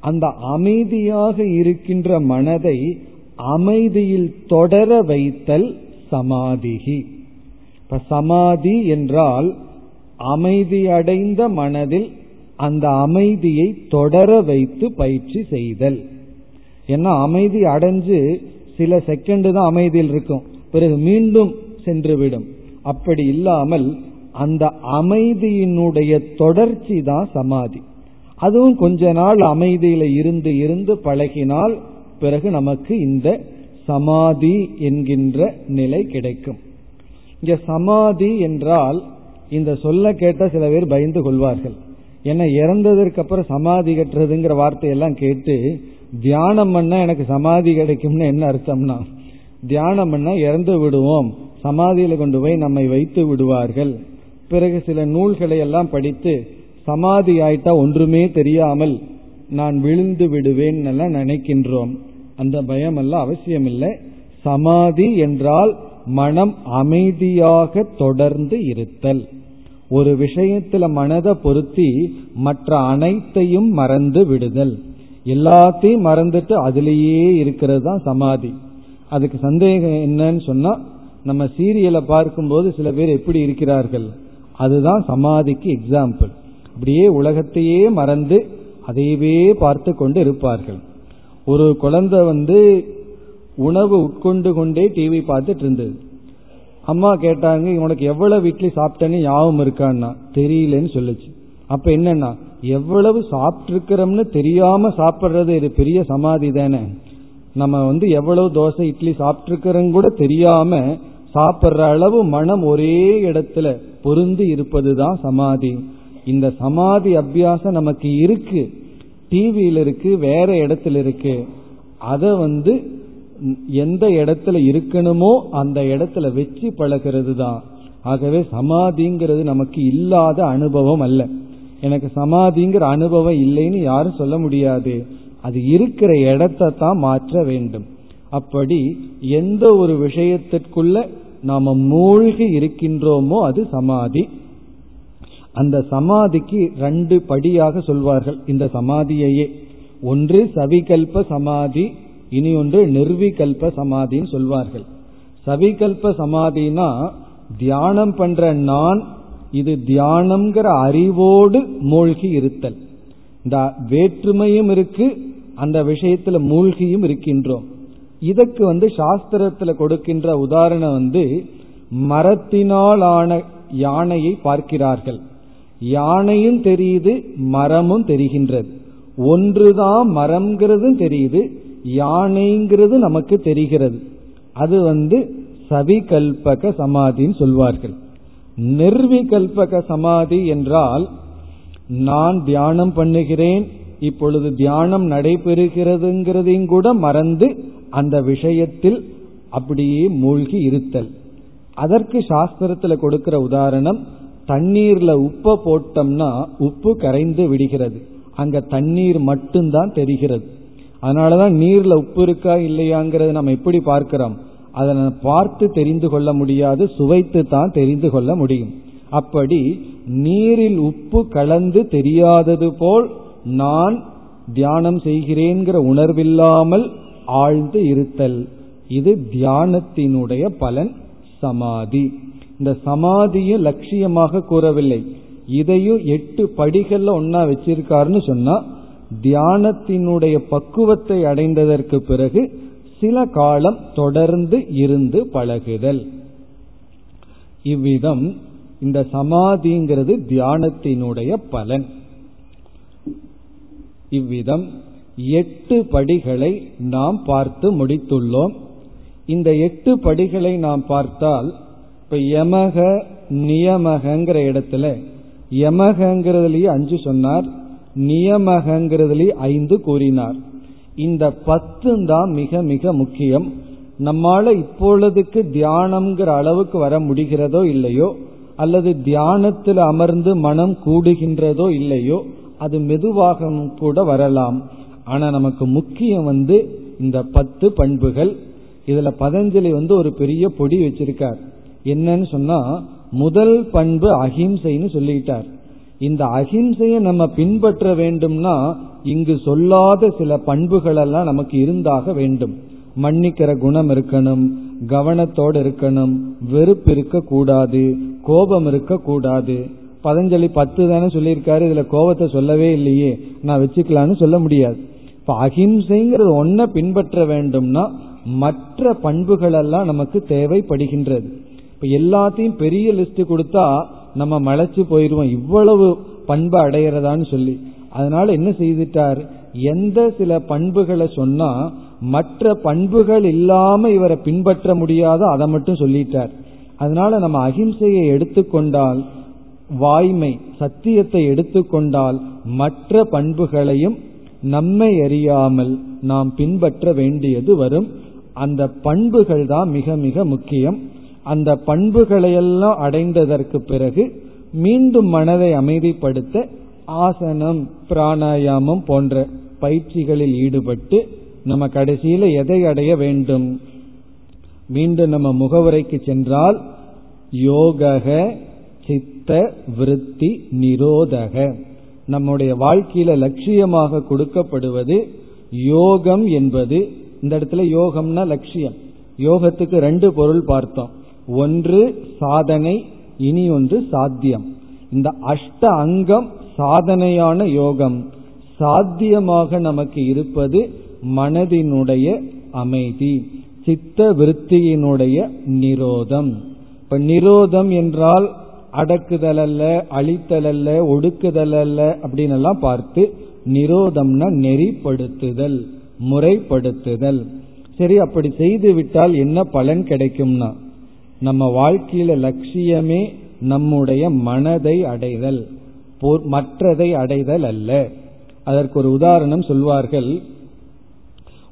அந்த அமைதியாக இருக்கின்ற மனதை அமைதியில் தொடர வைத்தல் சமாதிகி இப்ப சமாதி என்றால் அமைதியடைந்த மனதில் அந்த அமைதியை தொடர வைத்து பயிற்சி செய்தல். ஏன்னா அமைதி அடைஞ்சு சில செகண்ட் தான் அமைதியில் இருக்கும். பிறகு மீண்டும் சென்றுவிடும். அப்படி இல்லாமல் அந்த அமைதியினுடைய தொடர்ச்சி தான் சமாதி. அதுவும் கொஞ்ச நாள் அமைதியில இருந்து இருந்து பழகினால் பிறகு நமக்கு இந்த சமாதி என்கின்ற நிலை கிடைக்கும். இங்க சமாதி என்றால் இந்த சொல்ல கேட்ட சில பேர் பயந்து கொள்வார்கள். ஏன்னா இறந்ததற்கு அப்புறம் சமாதி கட்டுறதுங்கிற வார்த்தையெல்லாம் கேட்டு தியானம் பண்ணா எனக்கு சமாதி கிடைக்கும்னு என்ன அர்த்தம்னா தியானம் பண்ணா இறந்து விடுவோம் சமாதியில கொண்டு போய் நம்மை வைத்து விடுவார்கள். பிறகு சில நூல்களை எல்லாம் படித்து சமாதி ஆயிட்டா ஒன்றுமே தெரியாமல் நான் விழுந்து விடுவேன் எல்லாம் நினைக்கின்றோம். அந்த பயம் எல்லாம் அவசியம் இல்லை சமாதி என்றால் மனம் அமைதியாக தொடர்ந்து இருத்தல். ஒரு விஷயத்துல மனதை பொருத்தி மற்ற அனைத்தையும் மறந்து விடுதல். எல்லாத்தையும் மறந்துட்டு அதுலேயே இருக்கிறது தான் சமாதி. அதுக்கு சந்தேகம் என்னன்னு சொன்னா நம்ம சீரியலை பார்க்கும்போது சில பேர் எப்படி இருக்கிறார்கள்? அதுதான் சமாதிக்கு எக்ஸாம்பிள் அப்படியே உலகத்தையே மறந்து அதையவே பார்த்து கொண்டு இருப்பார்கள். ஒரு குழந்தை வந்து உணவு உட்கொண்டு கொண்டே டிவி பார்த்துட்டு இருந்தது. அம்மா கேட்டாங்க உனக்கு எவ்வளவு இட்லி சாப்பிட்டேன்னு ஞாபகம் இருக்கான்னா? தெரியலன்னு சொல்லுச்சு. அப்ப என்னன்னா எவ்வளவு சாப்பிட்டுருக்கிறோம்னு தெரியாம சாப்பிட்றது இது பெரிய சமாதி தானே. நம்ம வந்து எவ்வளவு தோசை இட்லி சாப்பிட்டுருக்கிறோம் கூட தெரியாம சாப்பிட்ற அளவு மனம் ஒரே இடத்துல பொருந்து இருப்பது தான் சமாதி. இந்த சமாதி அபியாசம் நமக்கு இருக்கு. டிவியில் இருக்கு வேற இடத்துல இருக்கு. அதை வந்து எந்த இடத்துல இருக்கணுமோ அந்த இடத்துல வச்சு பழகிறது தான் ஆகவே சமாதிங்கிறது நமக்கு இல்லாத அனுபவம் அல்ல. எனக்கு சமாதிங்கிற அனுபவம் இல்லைன்னு யாரும் சொல்ல முடியாது. அது இருக்கிற இடத்தை தான் மாற்ற வேண்டும். அப்படி எந்த ஒரு விஷயத்திற்குள்ள நாம மூழ்கி இருக்கின்றோமோ அது சமாதி. அந்த சமாதிக்கு ரெண்டு படியாக சொல்வார்கள். இந்த சமாதியையே. ஒன்று சவிகல்ப சமாதி இனி ஒன்று நிர்விகல்ப சமாதின்னு சொல்வார்கள். சவிகல்ப சமாதினா தியானம் பண்ற நான் இது தியானம்ங்கிற அறிவோடு மூழ்கி இருத்தல். இந்த வேற்றுமையும் இருக்கு அந்த விஷயத்துல மூழ்கியும் இருக்கின்றோம். இதற்கு வந்து சாஸ்திரத்துல கொடுக்கின்ற உதாரணம் வந்து மரத்தினால் ஆன யானையை பார்க்கிறார்கள். யானையும் தெரியுது மரமும் தெரிகின்றது. ஒன்றுதான் மரம்ங்கிறதும் தெரியுது யானைங்கிறது நமக்கு தெரிகிறது. அது வந்து சவிகல்பக சமாதின்னு சொல்வார்கள். நிர்விகல்பக சமாதி என்றால் நான் தியானம் பண்ணுகிறேன் இப்பொழுது தியானம் நடைபெறுகிறதுங்கிறதையும் கூட மறந்து அந்த விஷயத்தில் அப்படியே மூழ்கி இருத்தல். அதற்கு சாஸ்திரத்துல கொடுக்கிற உதாரணம் தண்ணீர்ல உப்பை போட்டோம்னா உப்பு கரைந்து விடுகிறது. அங்க தண்ணீர் மட்டும்தான் தெரிகிறது. அதனாலதான் நீர்ல உப்பு இருக்கா இல்லையாங்கிறத நம்ம எப்படி பார்க்கிறோம்? அதை பார்த்து தெரிந்து கொள்ள முடியாது சுவைத்து தான் தெரிந்து கொள்ள முடியும். அப்படி நீரில் உப்பு கலந்து தெரியாதது போல் நான் தியானம் செய்கிறேங்கிற உணர்வில்லாமல் ஆழ்ந்து இருத்தல். இது தியானத்தினுடைய பலன் சமாதி. இந்த சமாதியும் லட்சியமாக கூறவில்லை. இதையும் எட்டு படிகள்ல ஒன்னா வச்சிருக்காருன்னு சொன்னா தியானத்தினுடைய பக்குவத்தை அடைந்ததற்கு பிறகு சில காலம் தொடர்ந்து இருந்து பழகுதல். இவ்விதம் இந்த சமாதிங்கிறது தியானத்தினுடைய பலன். இவ்விதம் எட்டு படிகளை நாம் பார்த்து முடித்துள்ளோம். இந்த எட்டு படிகளை நாம் பார்த்தால் இப்ப யமக நியமகங்கிற இடத்துல யமகங்கிறதுலயே அஞ்சு சொன்னார் நியமகங்கிறதுலயே ஐந்து கூறினார். இந்த பத்து தான் மிக மிக முக்கியம். நம்மால இப்பொழுதுக்கு தியானம்ங்கிற அளவுக்கு வர முடிகிறதோ இல்லையோ அல்லது தியானத்தில் அமர்ந்து மனம் கூடுகின்றதோ இல்லையோ அது மெதுவாக கூட வரலாம். ஆனா நமக்கு முக்கியம் வந்து இந்த பத்து பண்புகள். இதுல பதஞ்சலி வந்து ஒரு பெரிய பொடி வச்சிருக்கார். என்னன்னு சொன்னா முதல் பண்பு அஹிம்சைன்னு சொல்லிட்டார். இந்த அஹிம்சையை நம்ம பின்பற்ற வேண்டும்னா இங்கு சொல்லாத சில பண்புகள் எல்லாம் நமக்கு இருந்தாக வேண்டும். மன்னிக்கிற குணம் இருக்கணும் கவனத்தோடு இருக்கணும் வெறுப்பு இருக்கக்கூடாது கோபம் இருக்கக்கூடாது. பதஞ்சலி பத்து தானே சொல்லியிருக்காரு இதுல கோபத்தை சொல்லவே இல்லையே. நான் வச்சுக்கலான்னு சொல்ல முடியாது. இப்ப அஹிம்சைங்கிறது ஒன்ன பின்பற்ற வேண்டும்னா மற்ற பண்புகள் எல்லாம் நமக்கு தேவைப்படுகின்றது. இப்ப எல்லாத்தையும் பெரிய லிஸ்ட் கொடுத்தா நம்ம மலைச்சு போயிருவோம். இவ்வளவு பண்பு அடையிறதான்னு சொல்லி. அதனால என்ன செய்துட்டார்? எந்த சில பண்புகளை சொன்னா மற்ற பண்புகள் இல்லாம இவரை பின்பற்ற முடியாத அதை மட்டும் சொல்லிட்டார். அதனால நம்ம அகிம்சையை எடுத்துக்கொண்டால் வாய்மை சத்தியத்தை எடுத்துக்கொண்டால் மற்ற பண்புகளையும் நம்மை அறியாமல் நாம் பின்பற்ற வேண்டியது வரும். அந்த பண்புகள் தான் மிக மிக முக்கியம். அந்த பண்புகளையெல்லாம் அடைந்ததற்கு பிறகு மீண்டும் மனதை அமைதிப்படுத்த ஆசனம் பிராணாயாமம் போன்ற பயிற்சிகளில் ஈடுபட்டு நம்ம கடைசியில எதை அடைய வேண்டும்? மீண்டும் நம்ம முகவரைக்கு சென்றால் யோகக சித்த விருத்தி நிரோதக. நம்முடைய வாழ்க்கையில லட்சியமாக கொடுக்கப்படுவது யோகம் என்பது. இந்த இடத்துல யோகம்னா லட்சியம். யோகத்துக்கு ரெண்டு பொருள் பார்த்தோம். ஒன்று சாதனை இனி ஒன்று சாத்தியம். இந்த அஷ்ட அங்கம் சாதனையான யோகம். சாத்தியமாக நமக்கு இருப்பது மனதினுடைய அமைதி சித்த விருத்தியினுடைய நிரோதம். இப்ப நிரோதம் என்றால் அடக்குதல் அல்ல அழித்தல் அல்ல ஒடுக்குதல் அல்ல அப்படின்னு எல்லாம் பார்த்து நிரோதம்னா நெறிப்படுத்துதல் முறைப்படுத்துதல். சரி அப்படி செய்து விட்டால் என்ன பலன் கிடைக்கும்னா நம்ம வாழ்க்கையில லட்சியமே நம்முடைய மனதை அடைதல் மற்றதை அடைதல் அல்ல. அதற்கு ஒரு உதாரணம் சொல்வார்கள்.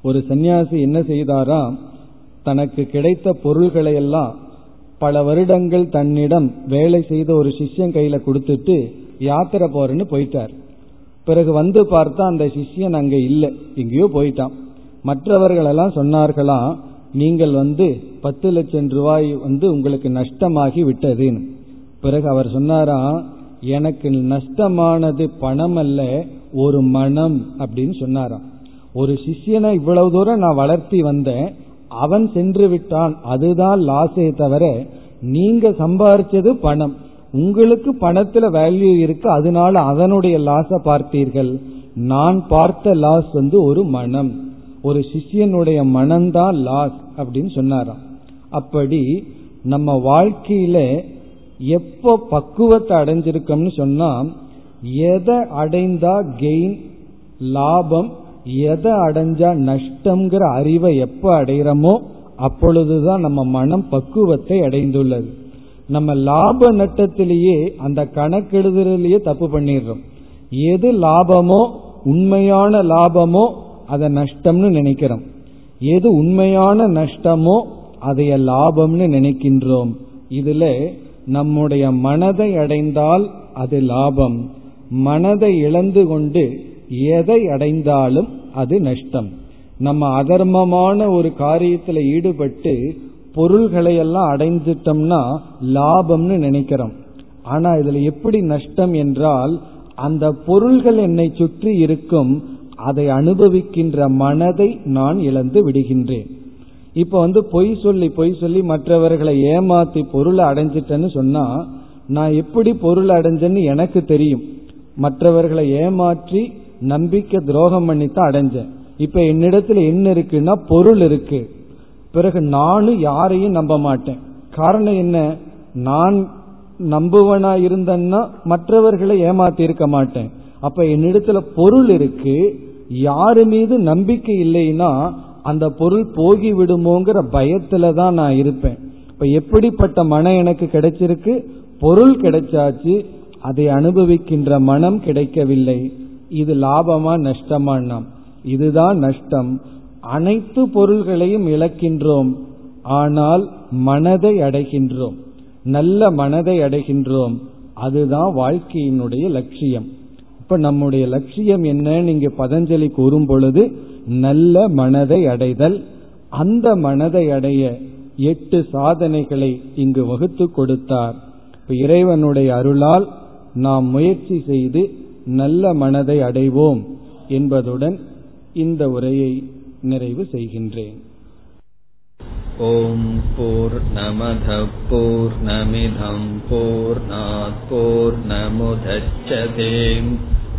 ஒரு சன்னியாசி என்ன செய்தாராம் தனக்கு கிடைத்த பொருள்களை எல்லாம் பல வருடங்கள் தன்னிடம் வேலை செய்த ஒரு சிஷ்யன் கையில கொடுத்துட்டு யாத்திரை போறேன்னு போயிட்டார். பிறகு வந்து பார்த்தா அந்த சிஷ்யன் அங்க இல்லை எங்கேயோ போயிட்டான். மற்றவர்களெல்லாம் சொன்னார்களாம் நீங்கள் வந்து பத்து லட்சம் ரூபாய் வந்து உங்களுக்கு நஷ்டமாகி விட்டது பிறகு அவர் சொன்னாராம் எனக்கு நஷ்டமானது பணம் அல்ல ஒரு மனம் அப்படின்னு சொன்னாராம். ஒரு சிஷியனை இவ்வளவு தூரம் நான் வளர்த்தி வந்தேன் அவன் சென்று விட்டான் அதுதான் லாஸே தவிர நீங்க சம்பாரிச்சது பணம். உங்களுக்கு பணத்துல வேல்யூ இருக்கு அதனால அதனுடைய லாஸ பார்த்தீர்கள். நான் பார்த்த லாஸ் வந்து ஒரு மனம். ஒரு சிஷியனுடைய மனம்தான் லாஸ் அப்படின்னு சொன்னாராம். அப்படி நம்ம வாழ்க்கையில எப்போ பக்குவத்தை அடைஞ்சிருக்கோம்னு சொன்னா எதை அடைந்தா கெயின் லாபம் எதை அடைஞ்சா நஷ்டம்ங்கிற அறிவை எப்போ அடைகிறோமோ அப்பொழுதுதான் நம்ம மனம் பக்குவத்தை அடைந்துள்ளது. நம்ம லாப நட்டத்திலேயே அந்த கணக்கெடுதலையே தப்பு பண்ணிடுறோம். எது லாபமோ உண்மையான லாபமோ அதை நஷ்டம்னு நினைக்கிறோம். எது உண்மையான நஷ்டமோ அதைய லாபம்னு நினைக்கின்றோம். இதுல நம்முடைய மனதை அடைந்தால் அது லாபம். மனதை இழந்து கொண்டு எதை அடைந்தாலும் அது நஷ்டம். நம்ம அதர்மமான ஒரு காரியத்தில் ஈடுபட்டு பொருள்களை எல்லாம் அடைஞ்சிட்டோம்னா லாபம்னு நினைக்கிறோம். ஆனா இதுல எப்படி நஷ்டம் என்றால் அந்த பொருள்கள் என்னை சுற்றி இருக்கும் அதை அனுபவிக்கின்ற மனதை நான் இழந்து விடுகின்றேன். இப்ப வந்து பொய் சொல்லி பொய் சொல்லி மற்றவர்களை ஏமாத்தி பொருளை அடைஞ்சிட்டேன்னு சொன்னா நான் எப்படி பொருள் அடைஞ்சேன்னு எனக்கு தெரியும். மற்றவர்களை ஏமாற்றி நம்பிக்கை துரோகம் பண்ணித்தான் அடைஞ்சேன். இப்ப என்னிடத்துல என்ன இருக்குன்னா பொருள் இருக்கு. பிறகு நானும் யாரையும் நம்ப மாட்டேன். காரணம் என்ன? நான் நம்புவனா இருந்தேன்னா மற்றவர்களை ஏமாத்தி இருக்க மாட்டேன். அப்ப என்னிடத்துல பொருள் இருக்கு. யாரு மீது நம்பிக்கை இல்லைன்னா அந்த பொருள் போகி விடுமோங்கிற பயத்துல தான் நான் இருப்பேன். இப்ப எப்படிப்பட்ட மனம் எனக்கு கிடைச்சிருக்கு? பொருள் கிடைச்சாச்சு அதை அனுபவிக்கின்ற மனம் கிடைக்கவில்லை. இது லாபமா நஷ்டமா இதுதான் நஷ்டம். அனைத்து பொருள்களையும் இழக்கின்றோம். ஆனால் மனதை அடைகின்றோம். நல்ல மனதை அடைகின்றோம். அதுதான் வாழ்க்கையினுடைய லட்சியம். இப்ப நம்முடைய லட்சியம் என்னன்னு இங்க பதஞ்சலி கூறும் பொழுது நல்ல மனதை அடைதல். அந்த மனதை அடைய எட்டு சாதனைகளை இங்கு வகுத்து கொடுத்தார். இப்ப இறைவனுடைய அருளால் நாம் முயற்சி செய்து நல்ல மனதை அடைவோம் என்பதுடன் இந்த உரையை நிறைவு செய்கின்றேன். ஓம் போர் நமத போர் நமிதம் போர்